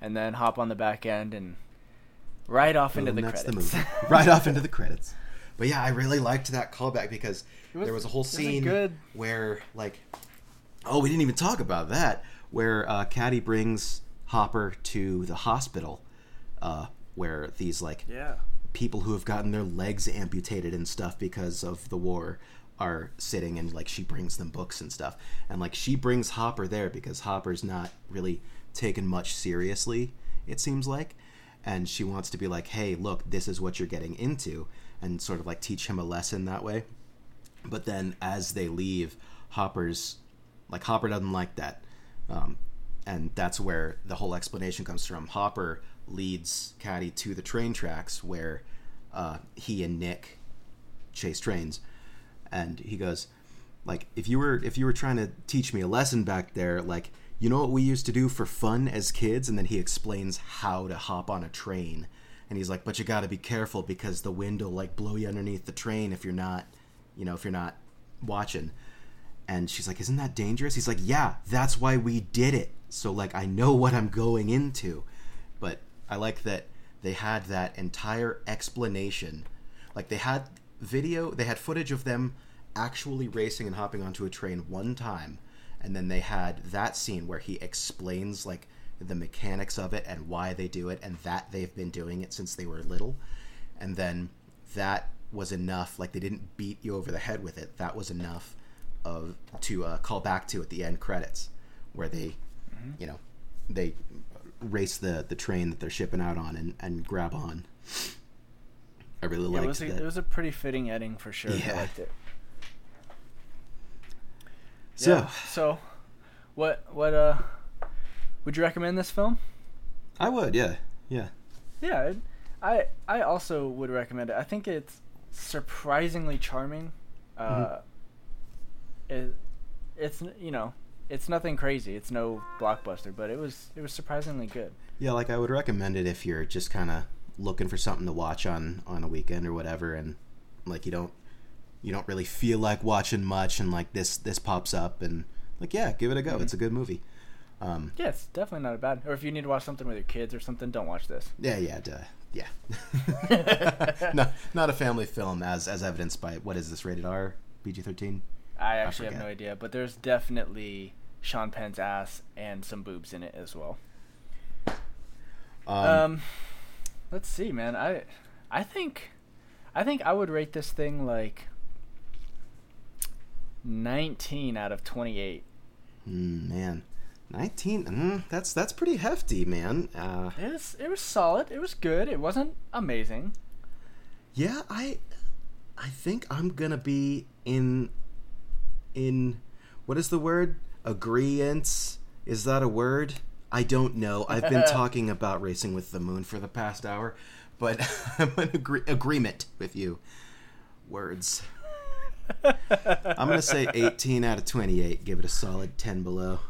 Speaker 1: and then hop on the back end and right off into
Speaker 2: Boom,
Speaker 1: the
Speaker 2: that's
Speaker 1: credits.
Speaker 2: the right off into the credits. But yeah, I really liked that callback because
Speaker 1: was-
Speaker 2: there was a whole
Speaker 1: a
Speaker 2: scene where, like, oh, we didn't even talk about that. Where uh, Caddie brings Hopper to the hospital, uh, where these like
Speaker 1: yeah.
Speaker 2: people who have gotten their legs amputated and stuff because of the war are sitting and like she brings them books and stuff and like she brings hopper there because hopper's not really taken much seriously it seems like. And she wants to be like hey look this is what you're getting into and sort of like teach him a lesson that way. But then as they leave hopper's like hopper doesn't like that. Um, and that's where the whole explanation comes from. Hopper leads Caddie to the train tracks where uh, he and nick chase trains. And he goes like if you were if you were trying to teach me a lesson back there like you know what we used to do for fun as kids? And then he explains how to hop on a train. And he's like but you got to be careful because the wind will like blow you underneath the train if you're not you know if you're not watching. And she's like isn't that dangerous? He's like yeah that's why we did it. So like i know what i'm going into. But i like that they had that entire explanation. Like they had video they had footage of them actually racing and hopping onto a train one time and then they had that scene where he explains like the mechanics of it and why they do it and that they've been doing it since they were little and then that was enough like they didn't beat you over the head with it that was enough of to uh, call back to at the end credits where they you know they race the the train that they're shipping out on and, and grab on i really
Speaker 1: Yeah,
Speaker 2: liked
Speaker 1: it was a,
Speaker 2: that
Speaker 1: it was a pretty fitting ending for sure.
Speaker 2: Yeah.
Speaker 1: I liked it.
Speaker 2: So
Speaker 1: Yeah, so, what what uh, would you recommend this film?
Speaker 2: i would yeah yeah
Speaker 1: Yeah, I I also would recommend it. I think it's surprisingly charming. Uh, it, it's you know it's nothing crazy. It's no blockbuster, but it was it was surprisingly good.
Speaker 2: Yeah, like I would recommend it if you're just kind of looking for something to watch on on a weekend or whatever, and like you don't you don't really feel like watching much, and like this this pops up, and like yeah, give it a go. It's a good movie. Um,
Speaker 1: Yeah, it's definitely not a bad. Or if you need to watch something with your kids or something, don't watch this.
Speaker 2: yeah, yeah, duh, yeah. no, not a family film, as as evidenced by what is this rated R, PG thirteen.
Speaker 1: I actually have no idea, but there's definitely Sean Penn's ass and some boobs in it as well.
Speaker 2: Um,
Speaker 1: Um, let's see, man. I I think I think I would rate this thing like 19 out of 28.
Speaker 2: mm, man, nineteen. Mm, that's that's pretty hefty, man. Uh,
Speaker 1: It was it was solid. It was good. It wasn't amazing.
Speaker 2: yeah, I I think I'm gonna be in in what is the word? Agreeance? Is that a word? I don't know. I've been talking about racing with the moon for the past hour, but I'm in agree- agreement with you. Words. I'm gonna say 18 out of 28. Give it a solid 10 below.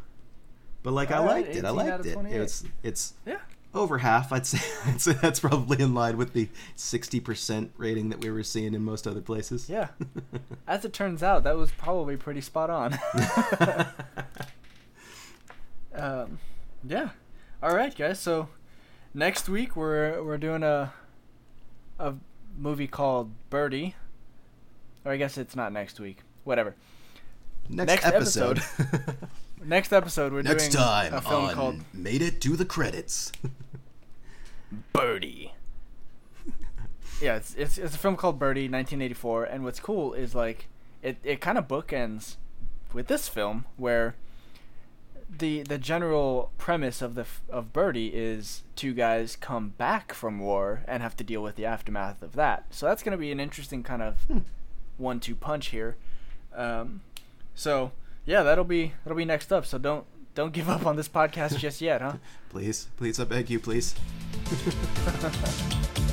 Speaker 2: But like I
Speaker 1: right,
Speaker 2: liked it. I liked it. It's it's
Speaker 1: Yeah.
Speaker 2: over half. I'd say, I'd say that's probably in line with the 60% rating that we were seeing in most other places.
Speaker 1: Yeah. As it turns out, that was probably pretty spot on. um, yeah. All right, guys. So next week we're we're doing a a movie called Birdy. Or I guess it's not next week. Whatever.
Speaker 2: Next,
Speaker 1: Next
Speaker 2: episode.
Speaker 1: Next episode we're
Speaker 2: Next
Speaker 1: doing
Speaker 2: time
Speaker 1: a film called
Speaker 2: Made It to the Credits.
Speaker 1: Birdy. yeah, it's, it's it's a film called Birdy, 1984, and what's cool is like it it kind of bookends with this film where the the general premise of the of Birdy is two guys come back from war and have to deal with the aftermath of that. So that's going to be an interesting kind of hmm. One-two punch here. Um, so yeah, that'll be that'll be next up. So don't don't give up on this podcast just yet, huh?
Speaker 2: please, please, I beg you, please.